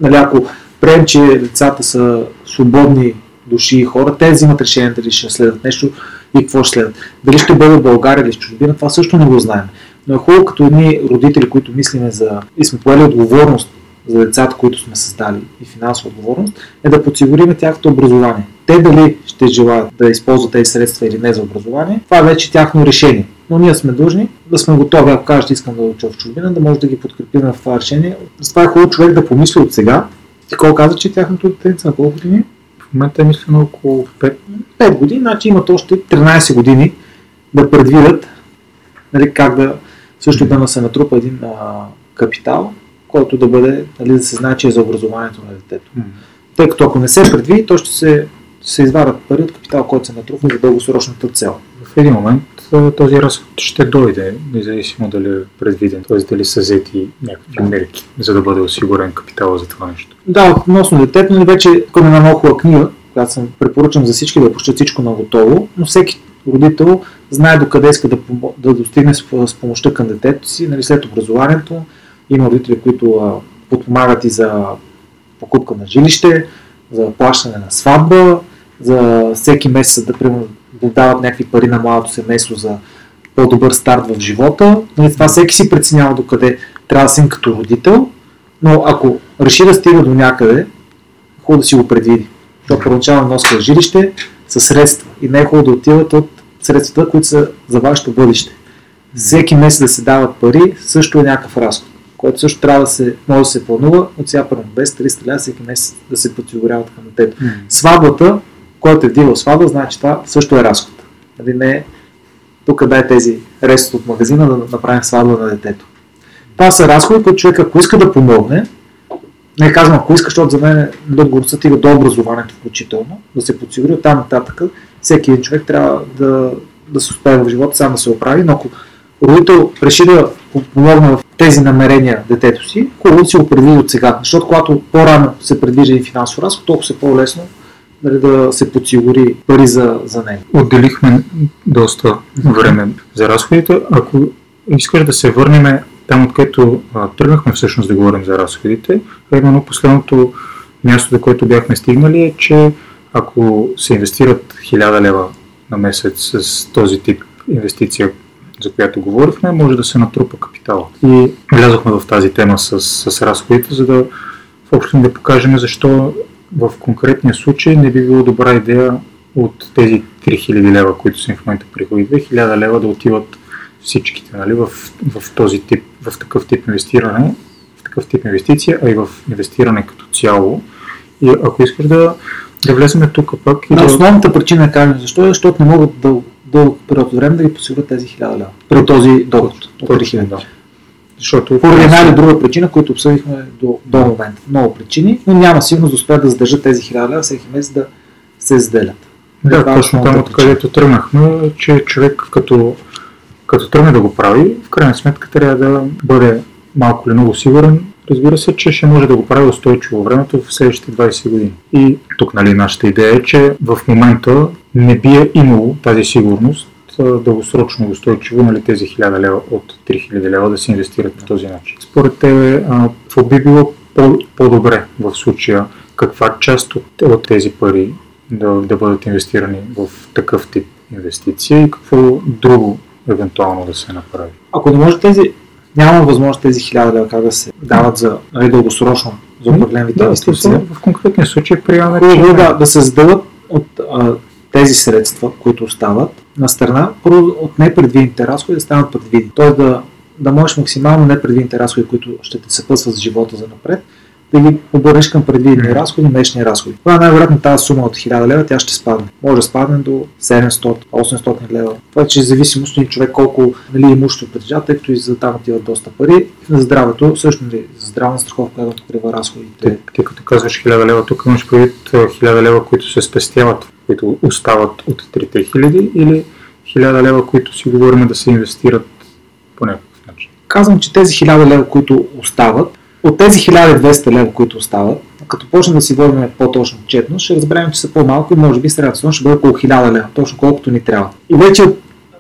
нали, ако прием, че децата са свободни души и хора, те взимат решение дали ще следват нещо и какво ще следват. Дали ще бъде в България или в чужбина, това също не го знаем. Но е хубаво като едни родители, които мислиме за и сме поели отговорност за децата, които сме създали и финансова отговорност, е да подсигурим тяхното образование. Те дали ще желаят да използват тези средства или не за образование, това е вече тяхно решение. Но ние сме длъжни да сме готови, ако кажете искам да уча в чужбина, да може да ги подкрепим в това решение. това е хубаво човек да помисли от сега. Ти колко каза, че тяхното дете на колко години? В момента е мислено около 5. 5 години, значи имат още 13 години да предвидят нали, как да също да се натрупа един а, капитал, който да бъде, нали, да се знае, че е за образованието на детето. Mm. Тъй като ако не се предвиди, то ще се, се изварят пари от капитал, който се натрупва за дългосрочната цел. В един момент този разход ще дойде, независимо дали е предвиден, т.е. дали са взети някакви мерки, за да бъде осигурен капитал за това нещо. Да, относно детето, но вече към една много хубава книга, която съм препоръчам за всички да прочитат всичко на готово, но всеки родител знае докъде иска да, да достигне с, с помощта към детето си, нали, след образованието, има родители, които подпомагат и за покупка на жилище, за плащане на сватба, за всеки месец да, да дават някакви пари на младото семейство за по-добър старт в живота. Нали, това всеки си преценява докъде трябва да си като родител, но ако реши да стига до някъде, хубаво да си го предвиди. Защото първоначално носка на жилище са средства и не е хубаво да отиват от средствата, които са за вашето бъдеще. Всеки месец да се дават пари също е някакъв разход което също трябва да се, може да се планува от сега първо 200-300 лева всеки месец да се подсигуряват към детето. Mm. Сватбата, който е дивал сватба, значи това също е разход. Нали, не тук дай тези ресто от магазина да направим сватба на детето. Това са разходи, които човек ако иска да помогне, не казвам ако иска, защото за мен отговорността стига до образованието включително, да се подсигури от там нататък, всеки един човек трябва да, да се успее в живота сам да се оправи, но ако родител реши да помогне в тези намерения детето си, хубаво да си го предвиди от сега. Защото когато по-рано се предвижда и финансов разход, толкова се по-лесно нали, да се подсигури пари за, за него. Отделихме доста време за разходите. Ако искаш да се върнем там, откъдето тръгнахме всъщност да говорим за разходите, а именно последното място, до което бяхме стигнали е, че ако се инвестират 1000 лева на месец с този тип инвестиция, за която говорихме, може да се натрупа капитала. И влязохме в тази тема с, с разходите, за да в общем да покажем защо в конкретния случай не би било добра идея от тези 3000 лева, които са в момента приходи, 2000 лева да отиват всичките нали, в, в, този тип, в такъв тип инвестиране, в такъв тип инвестиция, а и в инвестиране като цяло. И ако искаш да, да влезем тук пък и да... Основната причина е кажем защо е, защото не могат да дълъг период от време да ги подсигурят тези 1000 лева. При този доход от 3000. Да. Защото поради една или друга причина, които обсъдихме до, до момента. Много причини, но няма сигурност да успеят да задържат тези 1000 лева всеки месец да се разделят. Да, Това е точно там, откъдето тръгнахме, че човек като, като тръгне да го прави, в крайна сметка трябва да бъде малко или много сигурен, разбира се, че ще може да го прави устойчиво времето в следващите 20 години. И тук нали, нашата идея е, че в момента не би е имало тази сигурност дългосрочно и устойчиво нали, тези 1000 лева от 3000 лева да се инвестират по този начин. Според тебе, какво би било по- по-добре в случая? Каква част от, от тези пари да, да бъдат инвестирани в такъв тип инвестиция и какво друго евентуално да се направи? Ако не може тези, няма възможност тези 1000 лева как да се дават за нали, дългосрочно за определен вид да, инвестиция. В конкретния случай приемаме, че... Да, да се заделят от а, тези средства, които остават на страна, от непредвидените разходи да станат предвидени. Тоест да, да можеш максимално непредвидените разходи, които ще те съпъсват с живота за напред, да ги обърнеш към предвидени разходи, месечни разходи. Това е най-вероятно тази сума от 1000 лева, тя ще спадне. Може да спадне до 700-800 лева. Това е, че зависимост от човек колко нали, имущество притежава, тъй като и за там отиват доста пари. За здравето, също нали, за здравна страховка да покрива разходите. Ти, ти като казваш 1000 лева, тук имаш предвид 1000 лева, които се спестяват, които остават от 3000 или 1000 лева, които си говорим да се инвестират по някакъв начин. Казвам, че тези 1000 лева, които остават, от тези 1200 лева, които остават, като почнем да си говорим по-точно четно, ще разберем, че са по-малко и може би средната сума ще бъде около 1000 лева, точно колкото ни трябва. И вече,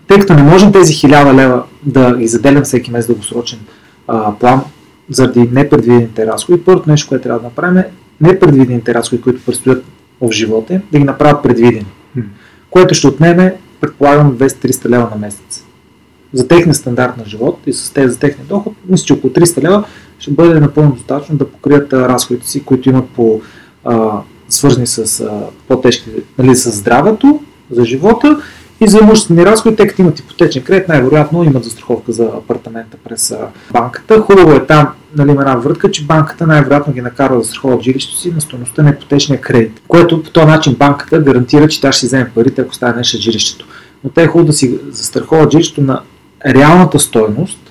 тъй като не можем тези 1000 лева да ги заделям всеки месец дългосрочен а, план, заради непредвидените разходи, първото нещо, което трябва да направим е непредвидените разходи, които предстоят в живота, да ги направят предвидени. Което ще отнеме, предполагам, 200-300 лева на месец. За техния стандарт на живот и с тези за техния доход, мисля, че около 300 лева ще бъде напълно достатъчно да покрият разходите си, които имат по, а, свързани с а, по-тежки, нали, с здравето, за живота и за имуществени разходи, тъй като имат ипотечен кредит, най-вероятно имат застраховка за апартамента през банката. Хубаво е там, нали, има една въртка, че банката най-вероятно ги накарва да застраховат жилището си на стоеността на ипотечния кредит, което по този начин банката гарантира, че тя ще вземе парите, ако стане нещо жилището. Но те е хубаво да си застраховат жилището на реалната стоеност,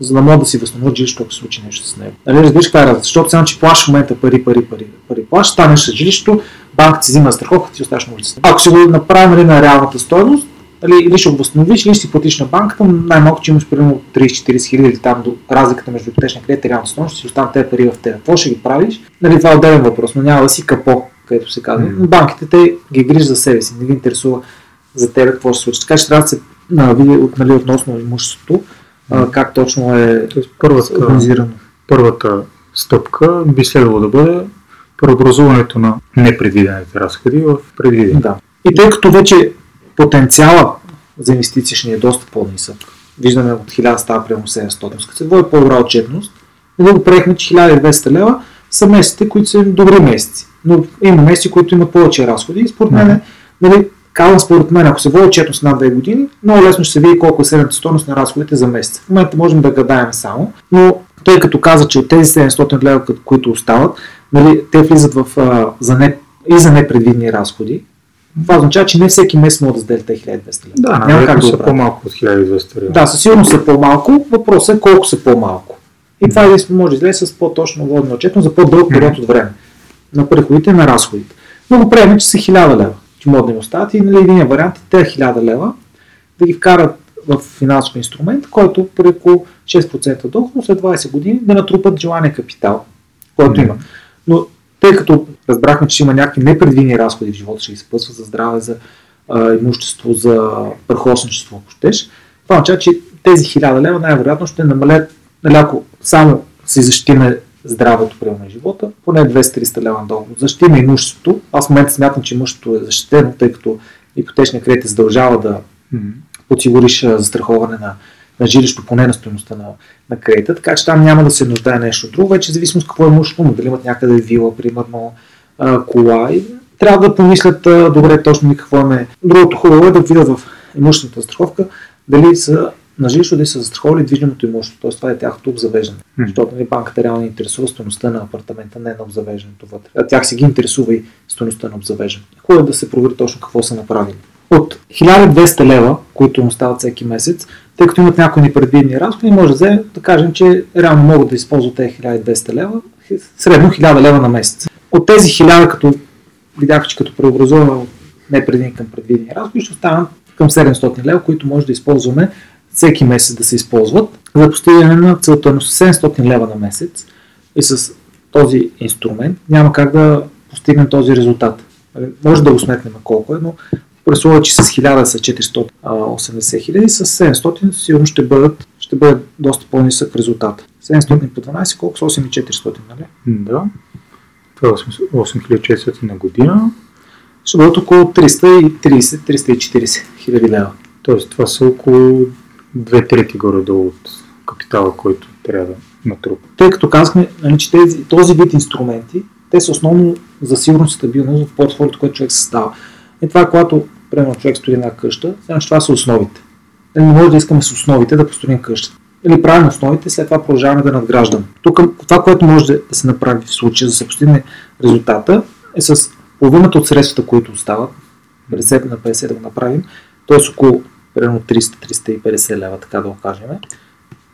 за да могат да си възстановят жилището, ако се случи нещо с него. Нали, разбираш каква е разлика? Защото само, че плаш в момента пари, пари, пари, пари, плаш, станеш с жилището, банката си взима страховка, ти оставаш на улицата. Ако си го направим нали, на реалната стоеност, нали, или ще го възстановиш, или ще си платиш на банката, най-малко, че имаш примерно 30-40 хиляди или там до разликата между ипотечния кредит и реалната стоеност, ще си останат тези пари в теб. Какво ще ги правиш? Нали, това е отделен въпрос, но няма да си капо, където се казва. Mm. Банките те ги грижат за себе си, не ги интересува за теб какво ще се случи. Така че трябва да се види нали, относно имуществото, а, как точно е Тоест, първата, организирано. Първата стъпка би следвало да бъде преобразуването на непредвидените разходи в предвидени. Да. И тъй като вече потенциала за инвестиции ще ни е доста по-нисък, виждаме от 1000 става примерно 700, като се води по-добра отчетност, да го приехме, че 1200 лева са месеците, които са добри месеци. Но има месеци, които имат повече разходи и според мен, нали, Казвам според мен, ако се води отчетност над 2 години, много лесно ще се види колко е средната стойност на разходите за месец. В момента можем да гадаем само, но тъй като каза, че от тези 700 лева, които остават, нали, те влизат в, а, за не, и за непредвидни разходи, това означава, че не всеки месец може да заделите 1200 лева. Да, Няма как да са по-малко от 1200 лева. Да, със сигурност са по-малко. Въпросът е колко са по-малко. И това единствено може да излезе с по-точно водно отчетност за по-дълъг период от време. На приходите и на разходите. Но го приемем, че са 1000 лева че могат да им остават и нали, един вариант е тези 1000 лева да ги вкарат в финансов инструмент, който при около 6% доход, след 20 години да натрупат желания капитал, който mm-hmm. има. Но тъй като разбрахме, че има някакви непредвидени разходи в живота, ще ги спъсва за здраве, за а, имущество, за прахосничество, ако щеш, това означава, че тези 1000 лева най-вероятно ще намалят, нали, ако само си защитиме здравето, при на живота, поне 200-300 лева на доход. Защитиме имуществото. Аз в момента смятам, че имуществото е защитено, тъй като ипотечният кредит задължава да подсигуриш застраховане на, на жилището, поне на стоеността на, на кредита, така че там няма да се нуждае нещо друго. Вече зависимо с какво е имуществото, дали имат някъде вила, примерно кола и трябва да помислят добре точно какво им е. Другото хубаво е да видят в имуществената страховка дали са на жилището да са застраховали движимото имущество, т.е. това е тяхното обзавеждане. Mm. Защото нали, банката реално интересува стоеността на апартамента, не на обзавеждането вътре. А тях си ги интересува и стоеността на обзавеждането. Хубаво е да се провери точно какво са направили. От 1200 лева, които им остават всеки месец, тъй като имат някои непредвидени разходи, може да, да кажем, че реално могат да използват тези 1200 лева, средно 1000 лева на месец. От тези 1000, като видях, че като преобразуваме непредвидени към предвидени разходи, ще останат към 700 лева, които може да използваме всеки месец да се използват за постигане на целта на 700 лева на месец и с този инструмент няма как да постигнем този резултат. Нали, може да го сметнем колко е, но при че с 1000 са 480 хиляди, с 700 сигурно ще бъдат, ще бъде доста по-нисък резултат. 700 по 12, колко са 8400, нали? Да. Това е 8400 на година. Ще бъдат около 330-340 хиляди лева. Тоест това са около две трети горе-долу от капитала, който трябва да натрупа. Тъй като казахме, нали, че тези, този вид инструменти, те са основно за сигурност и стабилност в портфолиото, което човек създава. И това е когато, примерно, човек строи една къща, значи това са основите. Нали, не може да искаме с основите да построим къщата. или правим основите, след това продължаваме да надграждаме. Тук това, което може да се направи в случая, за да се постигне резултата, е с половината от средствата, които остават, 50 на 50 да го направим, т.е. около примерно 300-350 лева, така да го кажем,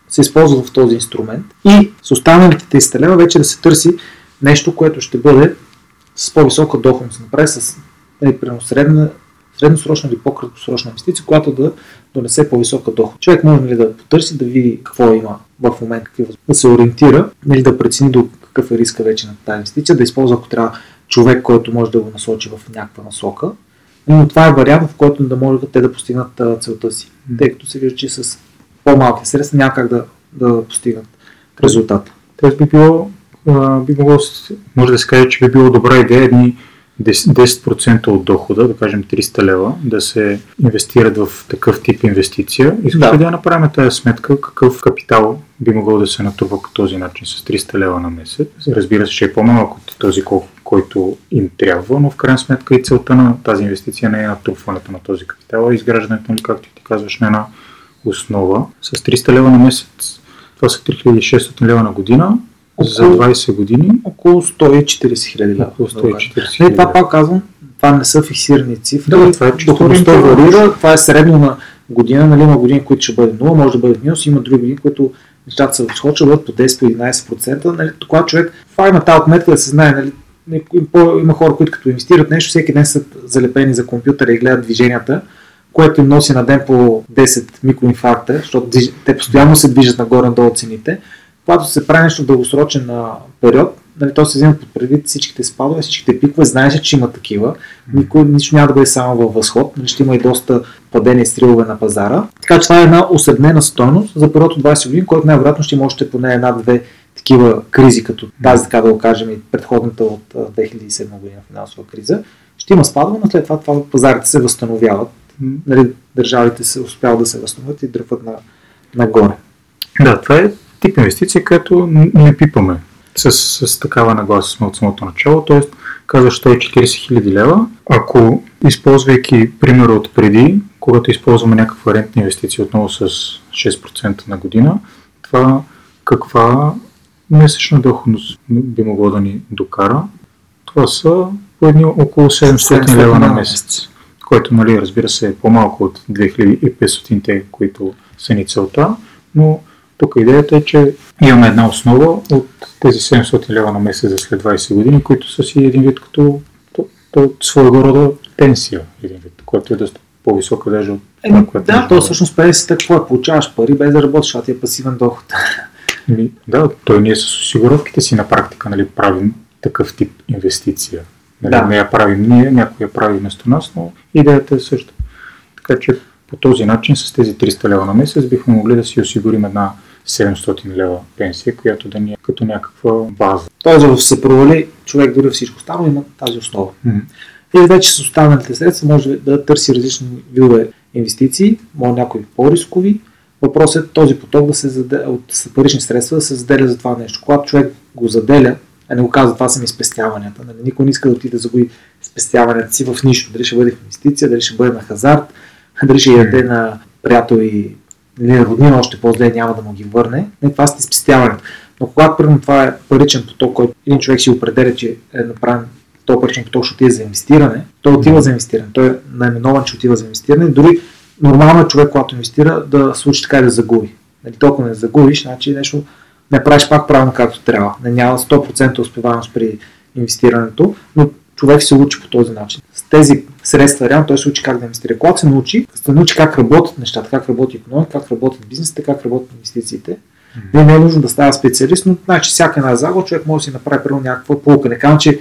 се използва в този инструмент и с останалите 300 лева вече да се търси нещо, което ще бъде с по-висока доходност, направи с нали, примерно средна, средносрочна или по-краткосрочна инвестиция, която да донесе по-висока доход. Човек може нали, да потърси, да види какво има в момента, да се ориентира, нали, да прецени до какъв е риска вече на тази инвестиция, да използва ако трябва човек, който може да го насочи в някаква насока. Но това е вариант, в който да могат те да постигнат целта си. Тъй като се вижда, че с по-малки средства няма как да, да постигнат резултата. Тоест би било, би могло, може да се каже, че би било добра идея едни 10% от дохода, да кажем 300 лева, да се инвестират в такъв тип инвестиция. Искаш да. да направим тази сметка, какъв капитал би могъл да се натрупа по този начин с 300 лева на месец. Разбира се, че е по-малък от този, който им трябва, но в крайна сметка и целта на тази инвестиция не е натрупването на този капитал, а изграждането, нали, както ти казваш, на една основа. С 300 лева на месец, това са 3600 лева на година, около, за 20 години. Около 140 хиляди лева. Около 140 Не, това пак казвам, това не са фиксирани цифри. Да, това е Доходността варира, това е средно на година, нали има години, които ще бъде 0, може да бъде минус, има други години, които нещата се бъдат по 10-11%. Нали, това човек, това има тази отметка да се знае, нали, има хора, които като инвестират нещо, всеки ден са залепени за компютъра и гледат движенията, което им носи на ден по 10 микроинфаркта, защото те постоянно се движат нагоре-надолу цените когато се прави нещо дългосрочен период, нали, то се взема под предвид всичките спадове, всичките пикове, знаеш, че има такива. Никой, нищо няма да бъде само във възход, нали, ще има и доста падения и стрилове на пазара. Така че това е една усреднена стойност за период от 20 години, който най-вероятно ще има още поне една-две такива кризи, като тази, така да го кажем, и предходната от 2007 година финансова криза. Ще има спадове, но след това, това пазарите се възстановяват. Нали, държавите се успяват да се възстановят и дръпват на, нагоре. Да, това е тип инвестиция, която не пипаме с, с такава нагласа сме от самото начало, т.е. казва 140 хиляди лева. Ако използвайки примера от преди, когато използваме някаква рентна инвестиция отново с 6% на година, това каква месечна доходност би могло да ни докара? Това са по едни около 700 лева на месец, което, нали, разбира се, е по-малко от 2500-те, които са ни целта, но тук идеята е, че имаме една основа от тези 700 лева на месец за след 20 години, които са си един вид като то, то, своего рода пенсия, един вид, което е доста по-висока даже от това, което Да, то всъщност пенсията какво е? Получаваш пари без да работиш, а ти е пасивен доход. Да, той ние с осигуровките си на практика нали, правим такъв тип инвестиция. Нали, да. Не я правим ние, някой я прави вместо нас, но идеята е също. Така че по този начин с тези 300 лева на месец бихме могли да си осигурим една 700 лева пенсия, която да ни е като някаква база. Тоест, да се провали, човек дори всичко става, има тази основа. Mm-hmm. И вече с останалите средства може да търси различни видове инвестиции, може някои по-рискови. Въпросът е този поток да се заделя, от парични средства да се заделя за това нещо. Когато човек го заделя, а не го казва, това са ми спестяванията. Нали? Никой не иска да отиде да загуби спестяванията си в нищо. Дали ще бъде в инвестиция, дали ще бъде на хазарт, дали ще яде на приятел и или роднина още по-зле няма да му ги върне, не, това сте спестяването. Но когато примерно това е паричен поток, който един човек си определя, че е направен то паричен поток ще отиде за инвестиране, той отива за инвестиране. Той е наименован, че отива за инвестиране. Дори нормално е човек, когато инвестира, да случи така и да загуби. Нали, толкова не загубиш, значи нещо не правиш пак правилно както трябва. Не няма 100% успеваемост при инвестирането, но човек се учи по този начин. С тези средства, реално той се учи как да инвестира. Когато се научи, се научи как работят нещата, как работи економика, как работят бизнесите, как работят инвестициите. Mm-hmm. Не, е нужно да става специалист, но значи всяка една загуба човек може да си направи първо някаква полука. Не казвам, че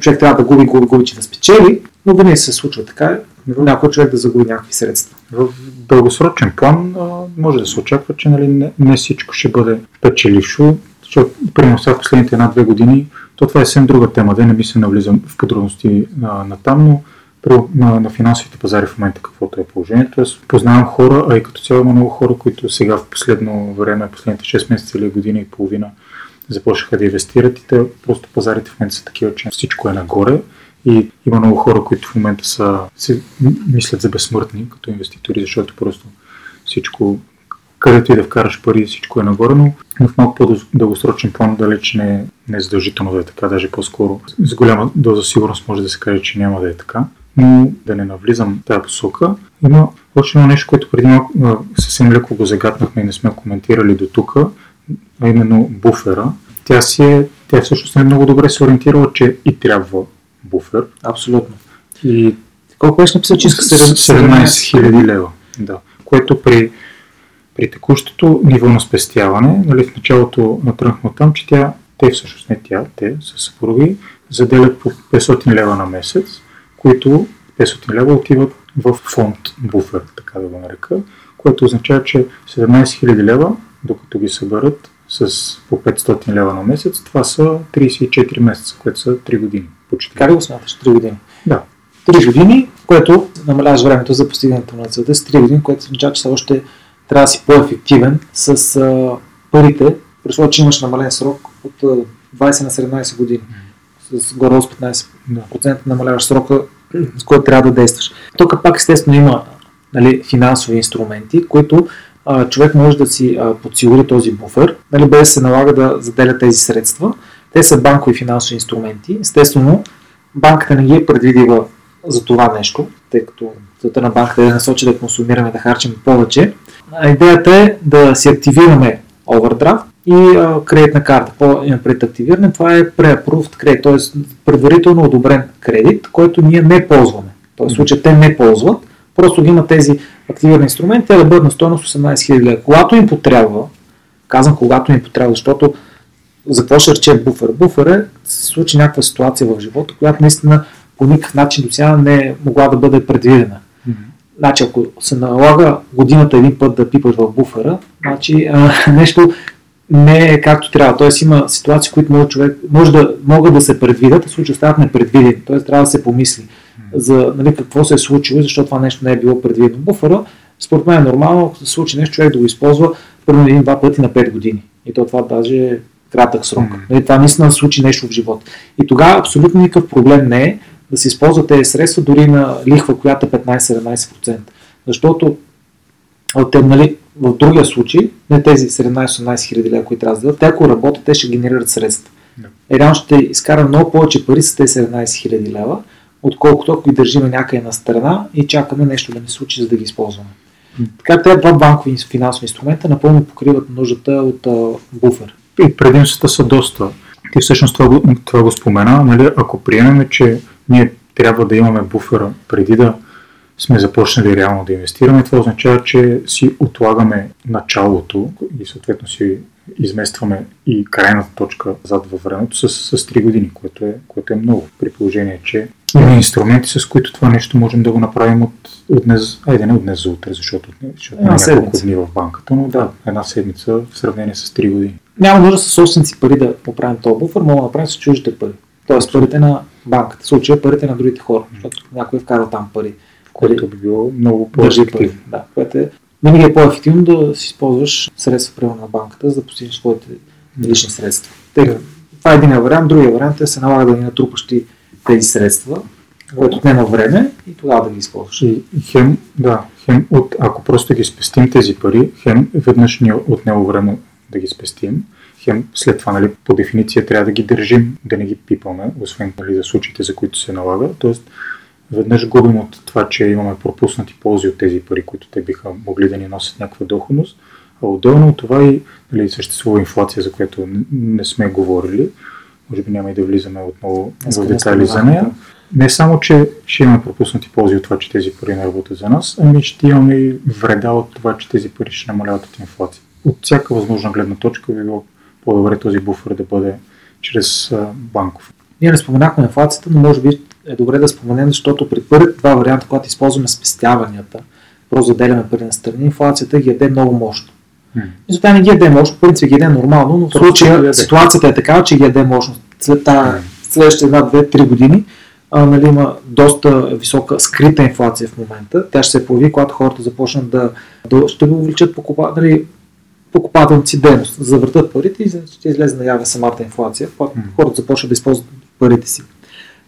човек трябва да губи, губи, губи, че да спечели, но винаги се случва така, някой човек да загуби някакви средства. В дългосрочен план може да се очаква, че нали, не, не всичко ще бъде печелившо, защото, примерно, сега последните една-две години, то това е съвсем друга тема, да не би се навлизам в подробности на, на там, но на, на финансовите пазари в момента каквото е положението. Аз познавам хора, а и като цяло има много хора, които сега в последно време, последните 6 месеца или година и половина започнаха да инвестират и те просто пазарите в момента са такива, че всичко е нагоре и има много хора, които в момента са, се, мислят за безсмъртни като инвеститори, защото просто всичко където и да вкараш пари, всичко е нагоре, но в малко по-дългосрочен план далеч не, не е задължително да е така, даже по-скоро с голяма доза сигурност може да се каже, че няма да е така. Но да не навлизам в тази посока, има още едно нещо, което преди малко съвсем леко го загатнахме и не сме коментирали до тук, а именно буфера. Тя си е, тя всъщност е много добре се ориентирала, че и трябва буфер. Абсолютно. И колко беше написал, че иска 17 000 лева. Да. Което при, при текущото ниво на спестяване, нали, в началото натръгнахме там, че тя, те всъщност не тя, те са съпруги, заделят по 500 лева на месец, които 500 лева отиват в фонд буфер, така да го нарека, което означава, че 17 000 лева, докато ги съберат с по 500 лева на месец, това са 34 месеца, което са 3 години. Почти. Как го смяташ? 3 години? Да. 3 години, което намаляваш времето за постигането на целта с 3 години, което означава, че още трябва да си по-ефективен с а, парите, при че имаш намален срок от а, 20 на 17 години. С горе с 15% да. намаляваш срока, с който трябва да действаш. Тук пак естествено има нали, финансови инструменти, които а, човек може да си а, подсигури този буфер, нали, без да се налага да заделя тези средства. Те са банкови финансови инструменти. Естествено, банката не ги е предвидила за това нещо, тъй като целта на банката е да насочи да консумираме, да харчим повече. А идеята е да си активираме овердрафт и а, кредитна карта. По имам пред активиране, това е pre-approved кредит, т.е. предварително одобрен кредит, който ние не ползваме. В случай те не ползват, просто ги има тези активирани инструменти, те да бъдат на стоеност 18 000 лева. Когато им потрябва, казвам когато им потрябва, защото за какво ще рече буфер? Буфер е, се случи някаква ситуация в живота, която наистина по никакъв начин до сега не е могла да бъде предвидена. Mm-hmm. Значи, ако се налага годината един път да пипаш в буфера, значи а, нещо не е както трябва. Тоест има ситуации, които може, човек, може да, могат да се предвидят, а случаи остават непредвидени. Тоест трябва да се помисли за нали, какво се е случило и защо това нещо не е било предвидено. Буфера, според мен е нормално, ако се случи нещо, човек да го използва първо един-два пъти на 5 години. И то това даже е кратък срок. Mm-hmm. Нали, това наистина да случи нещо в живота. И тогава абсолютно никакъв проблем не е да се използват тези средства дори на лихва, която е 15-17%. Защото от, нали, в другия случай, не тези 17-18 хиляди лева, които трябва да дадат, те ако работят, те ще генерират средства. Yeah. Е, реално ще изкара много повече пари с тези 17 хиляди лева, отколкото ако ги държиме някъде на страна и чакаме нещо да ни случи, за да ги използваме. Mm. Така тези два банкови финансови инструмента напълно покриват нуждата от а, буфер. И предимствата са доста. Ти всъщност това това го спомена, нали? ако приемем, че ние трябва да имаме буфера преди да сме започнали реално да инвестираме, това означава, че си отлагаме началото и съответно си изместваме и крайната точка зад във времето с, с 3 години, което е, което е много. При положение, че има инструменти, с които това нещо можем да го направим от, от днес, айде не от днес за утре, защото, защото няма няколко дни в банката, но да, една седмица в сравнение с 3 години. Няма нужда с собственици пари да поправим този буфер, мога да направим с чуждите пари. Тоест парите на банката, в случая парите на другите хора, защото някой е вкарал там пари. Което би било много по-ефективно. Да, което е винаги е по-ефективно да си използваш средства прямо на банката, за да постигнеш своите лични средства. Тъй, това е един вариант. Другия вариант е да се налага да ни натрупащи тези средства, което отнема време и тогава да ги използваш. И хем, да, хем, от, ако просто ги спестим тези пари, хем веднъж ни отнема време да ги спестим, хем след това нали, по дефиниция трябва да ги държим, да не ги пипаме, освен нали, за случаите, за които се налага. Тоест, веднъж губим от това, че имаме пропуснати ползи от тези пари, които те биха могли да ни носят някаква доходност. А отделно от това и нали, съществува инфлация, за която не сме говорили. Може би няма и да влизаме отново в детайли за нея. Не само, че ще имаме пропуснати ползи от това, че тези пари не работят за нас, ами ще имаме и вреда от това, че тези пари ще намаляват от инфлация. От всяка възможна гледна точка би било по-добре този буфер да бъде чрез банков. Ние не споменахме инфлацията, но може би е добре да споменем, защото при първите два варианта, когато използваме спестяванията, просто заделяме пари на страни, инфлацията ги яде много мощно. Hmm. И затова не ги яде мощно, в принцип ги яде нормално, но в случая ситуацията е такава, че ги яде мощно. След тази, следващите една, две, три години а, нали, има доста висока скрита инфлация в момента. Тя ще се появи, когато хората започнат да, да ще увеличат покупа, нали, покупателната си дейност, завъртат парите и ще излезе наяве самата инфлация, когато хората започват да използват парите си.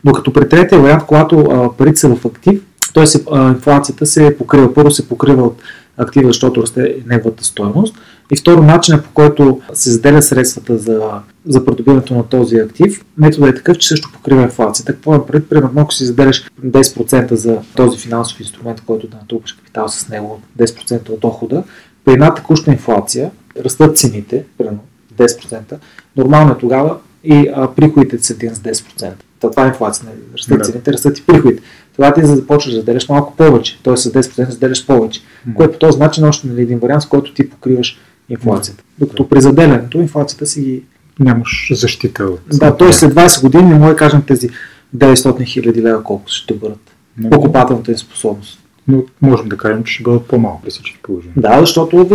Докато при третия вариант, когато парите са в актив, т.е. инфлацията се покрива. Първо се покрива от актива, защото расте неговата стоеност. И второ, начинът по който се заделя средствата за, за придобиването на този актив, методът е такъв, че също покрива инфлацията. Какво е пред? Примерно, ако си заделяш 10% за този финансов инструмент, който да натрупаш капитал с него, 10% от дохода, при една текуща инфлация растат цените, примерно 10%, нормално е тогава и а, приходите са с 10%. Това е инфлация. Растат да. цените, растат и приходите. Тогава ти започваш да заделяш малко повече, т.е. с 10% заделяш повече, mm-hmm. което по този начин още нали, един вариант, с който ти покриваш инфлацията. Mm-hmm. Докато при заделянето инфлацията си ги... Нямаш защита. От... Да, т.е. след 20 години не може да кажем тези 900 хиляди лева колко ще бъдат. Mm-hmm. Покупателната им способност. Но можем да кажем, че ще бъдат по-малко при всички положения. Да, защото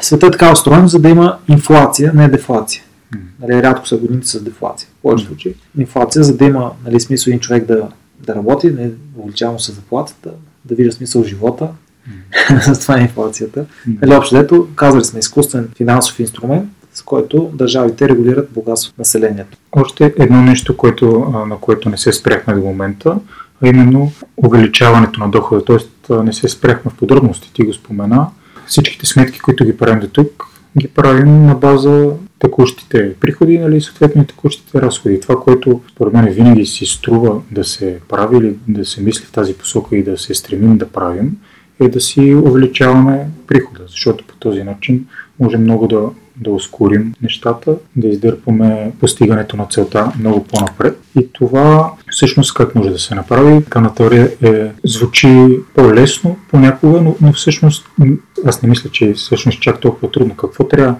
светът е така устроен, за да има инфлация, не дефлация. Нали, рядко са годините с дефлация. В повече случаи. Инфлация, за да има нали, смисъл един човек да, да работи, не увеличава му се заплатата, да вижда смисъл в живота. Mm. за това е инфлацията. Mm. Нали, общо дето, казали сме изкуствен финансов инструмент, с който държавите регулират богатство населението. Още едно нещо, което, на което не се спряхме до момента, а именно увеличаването на дохода. Тоест не се спряхме в подробности, ти го спомена. Всичките сметки, които ги правим до тук, ги правим на база текущите приходи, нали, съответно и текущите разходи. Това, което според мен винаги си струва да се прави или да се мисли в тази посока и да се стремим да правим, е да си увеличаваме прихода, защото по този начин може много да да ускорим нещата, да издърпаме постигането на целта много по-напред. И това всъщност как може да се направи? Така на теория е, звучи по-лесно понякога, но, но всъщност аз не мисля, че всъщност чак толкова трудно. Какво трябва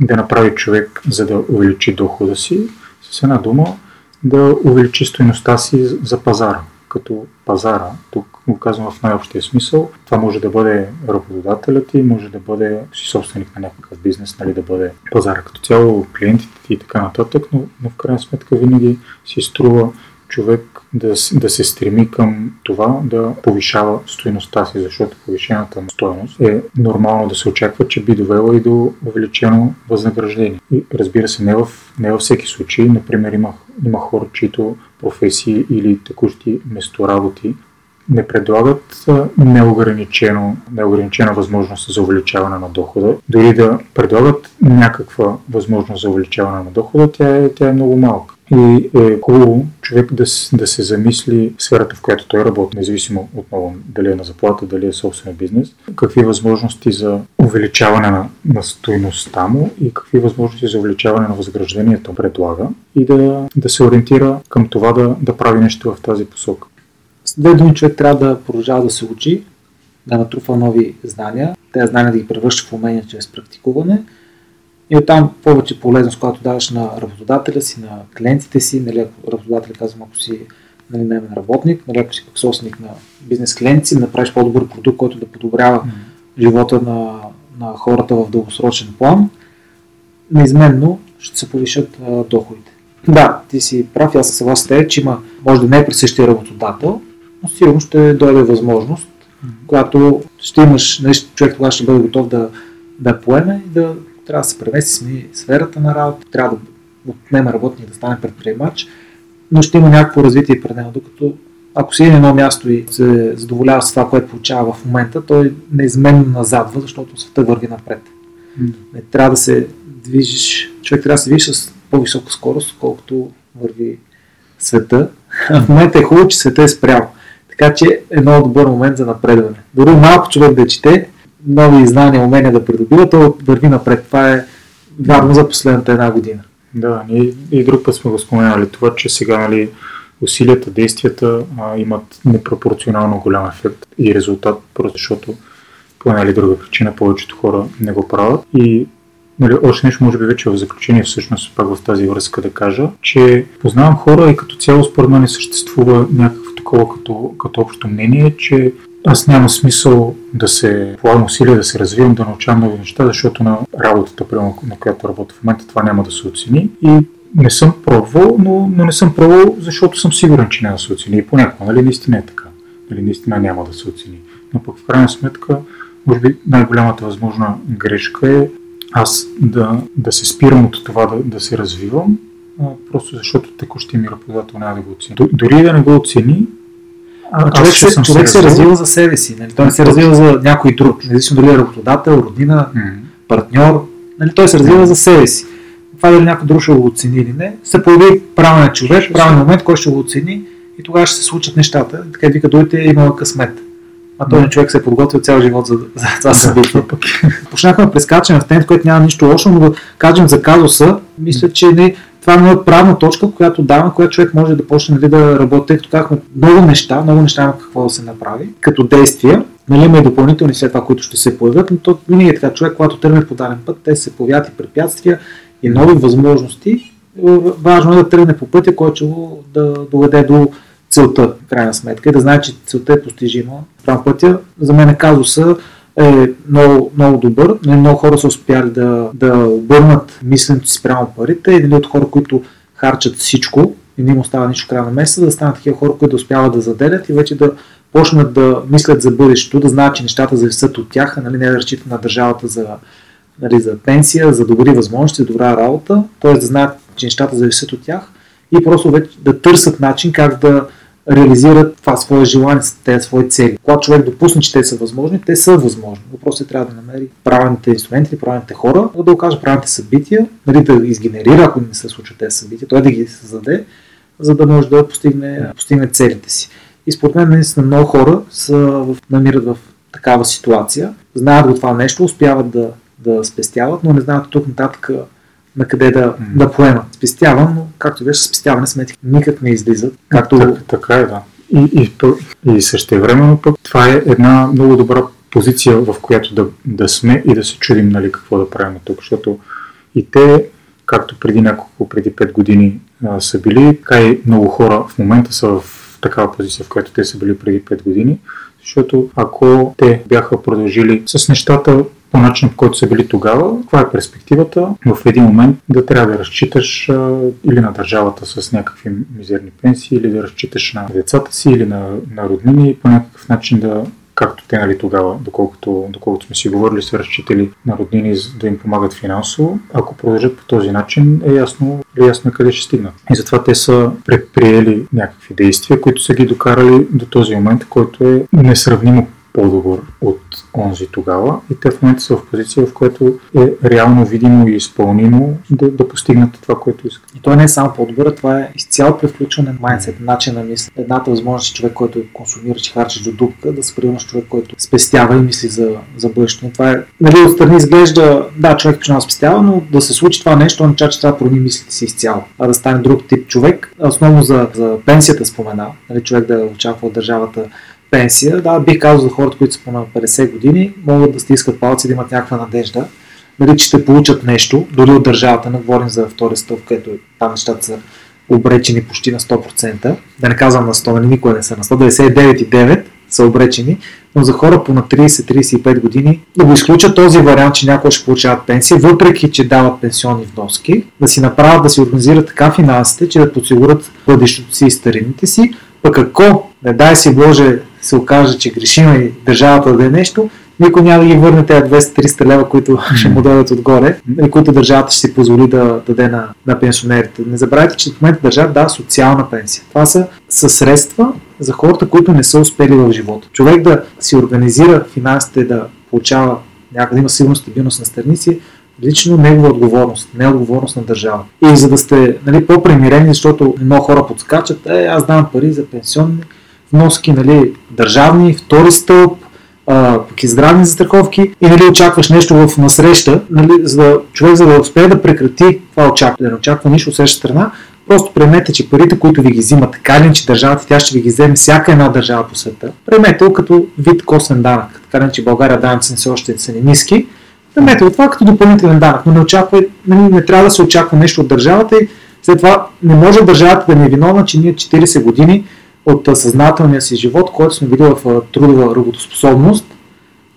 да направи човек, за да увеличи дохода си? С една дума, да увеличи стоеността си за пазара като пазара. Тук го казвам в най-общия смисъл. Това може да бъде работодателят ти, може да бъде си собственик на някакъв бизнес, нали, да бъде пазара като цяло, клиентите ти и така нататък, но, но в крайна сметка винаги си струва човек да, да се стреми към това да повишава стоеността си, защото повишената стоеност е нормално да се очаква, че би довела и до увеличено възнаграждение. И разбира се, не, в, не във всеки случай. Например, има, има хора, чието професии или текущи местоработи не предлагат неограничено, неограничена възможност за увеличаване на дохода. Дори да предлагат някаква възможност за увеличаване на дохода, тя е, тя е много малка. И е хубаво човек да, да се замисли сферата, в която той работи, независимо отново дали е на заплата, дали е собствен бизнес, какви възможности за увеличаване на, на стоеността му и какви възможности за увеличаване на възнаграждението предлага и да, да се ориентира към това да, да прави нещо в тази посока. Две думи човек трябва да продължава да се учи, да натрупва нови знания, тези знания да ги превръща в умения чрез практикуване – и оттам повече полезност, когато даваш на работодателя си, на клиентите си, нали, ако работодателя казвам, ако си нали, наемен работник, нали, ако си пък собственик на бизнес клиенти, да направиш по-добър продукт, който да подобрява mm-hmm. живота на, на хората в дългосрочен план, неизменно ще се повишат а, доходите. Да, ти си прав, аз съм съгласен с теб, че има, може да не е при същия работодател, но сигурно ще дойде възможност, mm-hmm. когато ще имаш, нали, човек тогава ще бъде готов да, да поеме и да трябва да се премести смени сферата на работа, трябва да отнеме работник да стане предприемач, но ще има някакво развитие пред него, докато ако си е на едно място и се задоволява с това, което получава в момента, той неизменно назадва, защото света върви напред. Mm. Не трябва да се движиш, човек трябва да се движи с по-висока скорост, колкото върви света. в момента е хубаво, че света е спрял. Така че е много добър момент за напредване. Дори малко човек да чете, нови знания, умения да придобива, то върви напред. Това е вярно за последната една година. Да, и, и друг път сме го споменали. Това, че сега нали, усилията, действията а, имат непропорционално голям ефект и резултат, просто защото по една или друга причина повечето хора не го правят. И нали, още нещо, може би вече в заключение, всъщност пак в тази връзка да кажа, че познавам хора и като цяло според мен не съществува някакво такова като, като общо мнение, че аз няма смисъл да се полагам усилия да се развивам, да научавам нови неща, защото на работата, прямо, на която работя в момента, това няма да се оцени. И не съм пробвал, но, но не съм пробвал, защото съм сигурен, че няма да се оцени. И понякога, нали, наистина е така. Нали, наистина няма да се оцени. Но пък в крайна сметка, може би най-голямата възможна грешка е аз да, да се спирам от това да, да се развивам, а, просто защото текущия ми работодател няма да го оцени. Дори да не го оцени, А, човек се, човек се развил- развива за себе си. Нали? Той не се развива за някой друг. Независимо дали е работодател, роднина, партньор. Нали? Той се развива за себе си. Това дали някой друг ще го оцени или не, се появи правилният човек, правилният момент, който ще го оцени и тогава ще се случат нещата. Така вика, дойте имала късмет. А този Да. човек се е подготвил цял живот за, за това събитие. Почнахме да прескачаме в тем, в който няма нищо лошо, но да кажем за казуса, мисля, че не, това е много правна точка, която даваме, която човек може да почне нали, да работи, тъй като казахме много неща, много неща има какво да се направи, като действия. Нали, има и допълнителни след това, които ще се появят, но то винаги е така. Човек, когато тръгне по даден път, те се появят и препятствия и нови възможности. Важно е да тръгне по пътя, който да доведе до целта, в крайна сметка, и да знае, че целта е постижима. Прав пътя. За мен казуса е много, много добър. Много хора са успяли да, да обърнат мисленето си спрямо парите и нали, от хора, които харчат всичко и не им остава нищо края на месеца, да станат такива хора, които да успяват да заделят и вече да почнат да мислят за бъдещето, да знаят, че нещата зависят от тях, а нали, не да разчитат на държавата за, нали, за пенсия, за добри възможности, за добра работа, т.е. да знаят, че нещата зависят от тях и просто вече да търсят начин как да реализират това свое желание, тези свои цели. Когато човек допусне, че те са възможни, те са възможни. Въпросът е трябва да намери правилните инструменти, правилните хора, да окаже правилните събития, нали, да изгенерира, ако не се случват тези събития, той да ги създаде, за да може да постигне, постигне целите си. И според мен наистина много хора са в, намират в такава ситуация, знаят го това нещо, успяват да, да спестяват, но не знаят тук нататък на къде да, да поемат. Спестявам, но както беше спестяване сметки никак не излизат. Както Так, така е, да. И, и, и същевременно пък това е една много добра позиция, в която да, да сме и да се чудим нали, какво да правим тук, защото и те, както преди няколко, преди 5 години а, са били, така и много хора в момента са в такава позиция, в която те са били преди 5 години, защото ако те бяха продължили с нещата по начин, по който са били тогава, каква е перспективата в един момент да трябва да разчиташ а, или на държавата с някакви мизерни пенсии, или да разчиташ на децата си, или на, на роднини по някакъв начин да както те нали, тогава, доколкото, доколкото сме си говорили, са разчитали на роднини да им помагат финансово. Ако продължат по този начин, е ясно, е ясно къде ще стигнат. И затова те са предприели някакви действия, които са ги докарали до този момент, който е несравнимо по-добър от онзи тогава и те в момента са в позиция, в която е реално видимо и изпълнимо да, да постигнат това, което искат. И той не е само по-добър, това е изцяло превключване на майндсет, начин на мисъл. Едната възможност е човек, който консумира, че харчи до дупка, да се с човек, който спестява и мисли за, за бъдещето. Това е, нали, отстрани изглежда, да, човек почва да спестява, но да се случи това нещо, чак, че трябва да промени мислите си изцяло, а да стане друг тип човек. Основно за, за пенсията спомена, нали, човек да очаква от държавата пенсия. Да, бих казал за хората, които са по на 50 години, могат да стискат палци, да имат някаква надежда, нали, че ще получат нещо, дори от държавата, не говорим за втори стълб, където там нещата са обречени почти на 100%, да не казвам на 100, нали, никога не са на 199,9 са обречени, но за хора по на 30-35 години да го изключат този вариант, че някои ще получават пенсия, въпреки че дават пенсионни вноски, да си направят, да си организират така финансите, че да подсигурят бъдещето си и старините си, пък ако, не дай си Боже, се окаже, че грешим и държавата да даде нещо, никой няма да ги върне тези 200-300 лева, които ще му дойдат отгоре, и които държавата ще си позволи да даде на, на пенсионерите. Не забравяйте, че в момента държавата дава социална пенсия. Това са, са средства за хората, които не са успели в живота. Човек да си организира финансите, да получава някъде има сигурност, стабилност на страници, лично негова отговорност, не е отговорност на държава. И за да сте нали, по-премирени, защото много хора подскачат, е, аз давам пари за пенсионни вноски, нали, държавни, втори стълб, пък и здравни застраховки и нали, очакваш нещо в насреща, нали, за да, човек за да успее да прекрати това очаква, да не очаква нищо от среща страна, просто премете, че парите, които ви ги взимат, така или че държавата, тя ще ви ги вземе всяка една държава по света, премете го като вид косвен данък, така ли, че България данъци не са още са ни ниски, премете го това като допълнителен данък, но не, очаква, нали, не трябва да се очаква нещо от държавата и след това не може държавата да ни е виновна, че ние 40 години от съзнателния си живот, който сме били в трудова работоспособност,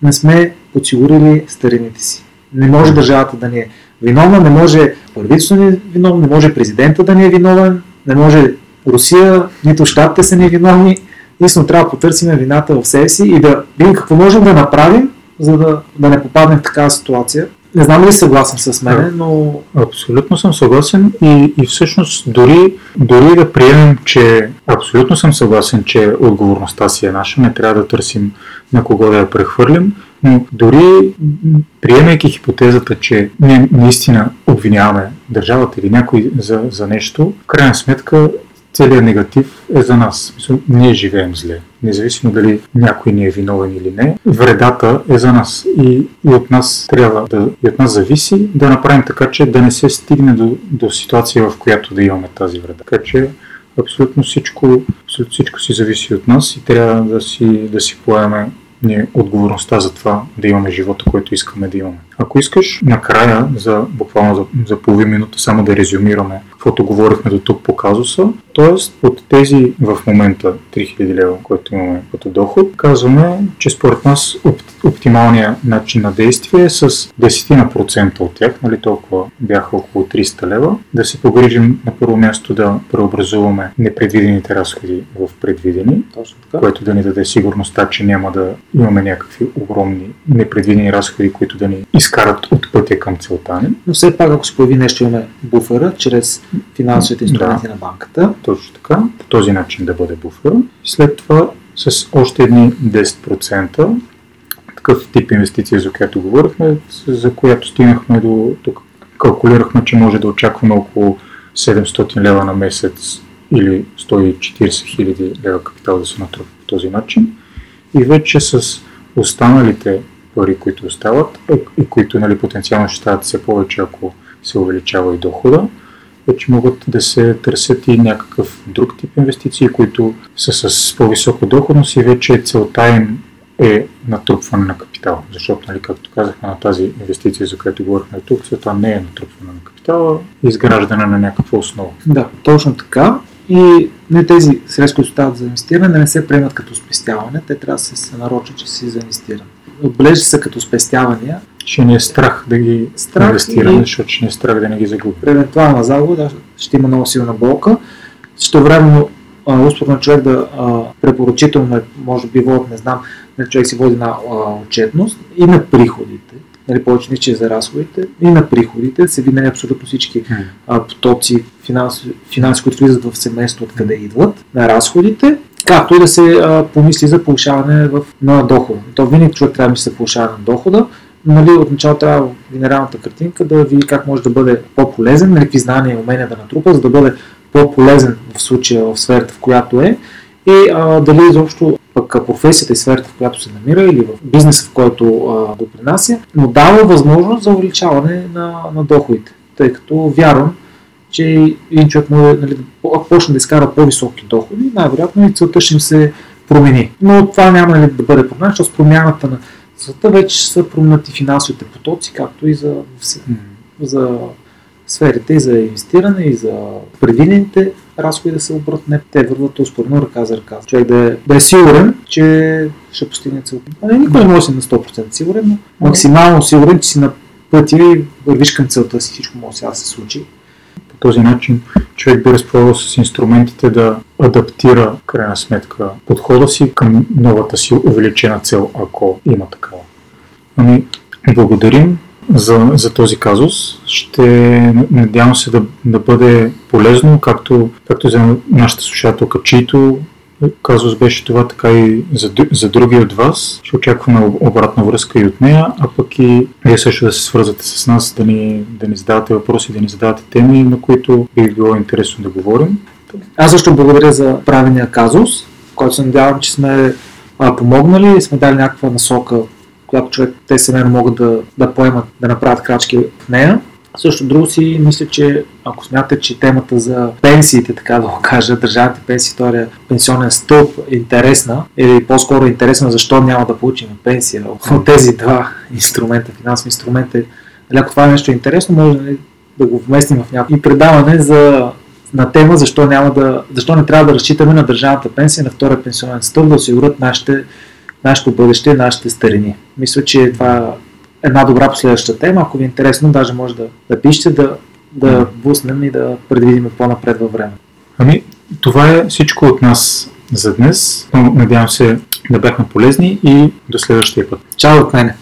не сме подсигурили старините си. Не може държавата да ни е виновна, не може правителството ни е виновно, не може президента да ни е виновен, не може Русия, нито щатите са ни виновни. Ние трябва да потърсим вината в себе си и да видим какво можем да направим, за да, да не попаднем в такава ситуация. Не знам ли съгласен с мен, но... Абсолютно съм съгласен и, и всъщност дори, дори да приемем, че абсолютно съм съгласен, че отговорността си е наша, не трябва да търсим на кого да я прехвърлим, но дори приемайки хипотезата, че ние наистина обвиняваме държавата или някой за, за нещо, в крайна сметка целият негатив е за нас. Ние живеем зле. Независимо дали някой ни е виновен или не, вредата е за нас. И, и от нас трябва да, и от нас зависи да направим така, че да не се стигне до, до ситуация, в която да имаме тази вреда. Така че абсолютно всичко, абсолютно всичко си зависи от нас и трябва да си, да си поеме отговорността за това да имаме живота, който искаме да имаме. Ако искаш, накрая, за буквално за, за половин минута, само да резюмираме каквото говорихме до тук по казуса, т.е. от тези в момента 3000 лева, които имаме като доход, казваме, че според нас оптималният начин на действие е с 10 на процента от тях, нали толкова бяха около 300 лева, да се погрижим на първо място да преобразуваме непредвидените разходи в предвидени, което да ни даде сигурността, че няма да имаме някакви огромни непредвидени разходи, които да ни изкарат от пътя към целта ни. Но все пак, ако се появи нещо, имаме буфера чрез финансовите инструменти да. на банката. Точно така. По този начин да бъде буфера. След това с още едни 10% такъв тип инвестиция, за която говорихме, за която стигнахме до тук. Калкулирахме, че може да очакваме около 700 лева на месец или 140 хиляди лева капитал да се натрупа по този начин. И вече с останалите пари, които остават и които нали, потенциално ще стават все повече, ако се увеличава и дохода, вече могат да се търсят и някакъв друг тип инвестиции, които са с по-висока доходност и вече целта им е натрупване на капитал. Защото, нали, както казахме на тази инвестиция, за която говорихме тук, целта не е натрупване на капитала, е изграждане на някаква основа. Да, точно така. И не тези средства, които стават за инвестиране, не се приемат като спестяване, те трябва да се нарочат, че си за инвестиране. Отбележи се като спестявания. Ще ни е страх да ги страх инвестираме, и... защото ще ни е страх да не ги загубим. При евентуална загуба да, ще има много силна болка. Също времено успорно човек да а, препоръчително е, може би водят, не знам, не човек си води на а, отчетност и на приходите, нали, повече не за разходите, и на приходите се видят абсолютно всички а, потоци финанси, финанси, които влизат в семейство, откъде идват, на разходите, както и да се а, помисли за повишаване в, на дохода. То винаги човек трябва да се повишава на дохода, нали, отначало трябва генералната картинка да види как може да бъде по-полезен, нали, какви знания и умения да натрупа, за да бъде по-полезен в случая в сферата, в която е. И а, дали изобщо пък професията и сферата, в която се намира или в бизнеса, в който а, допринася, но дава възможност за увеличаване на, на доходите, тъй като вярвам, че един човек може нали, да почне да изкара по-високи доходи, най-вероятно и целта ще им се промени. Но това няма ли да бъде проблем, защото с промяната на света вече са променати финансовите потоци, както и за, за сферите и за инвестиране, и за предвидените разходи да се обрат. Не, те върват успорно ръка за ръка. Човек да е, да е сигурен, че ще постигне целта. Никой не може да си на 100% сигурен, но максимално сигурен, че си на пътя и вървиш към целта си, всичко може сега да се случи. Този начин човек би разполагал с инструментите да адаптира, крайна сметка, подхода си към новата си увеличена цел, ако има такава. Ами, благодарим за, за този казус. Ще надявам се да, да бъде полезно, както, както за нашата слушателка, чието казус беше това, така и за, за други от вас. Ще очакваме обратна връзка и от нея, а пък и вие също да се свързвате с нас, да ни, да ни задавате въпроси, да ни задавате теми, на които би било интересно да говорим. Аз също благодаря за правения казус, който се надявам, че сме помогнали и сме дали някаква насока която човек, те семейно могат да, да поемат, да направят крачки в нея. Също друго си мисля, че ако смятате, че темата за пенсиите, така да го кажа, държавните пенсии, втория пенсионен стълб е интересна, или по-скоро е интересна защо няма да получим пенсия от тези два инструмента, финансови инструменти, нали, ако това е нещо интересно, може да го вместим в някакво и предаване за на тема защо, няма да, защо не трябва да разчитаме на държавната пенсия, на втория пенсионен стълб, да осигурят нашето бъдеще, нашите старини. Мисля, че това е една добра последваща тема. Ако ви е интересно, даже може да, да пишете, да, да буснем и да предвидим по-напред във време. Ами, това е всичко от нас за днес. Надявам се да бяхме полезни и до следващия път. Чао от мене!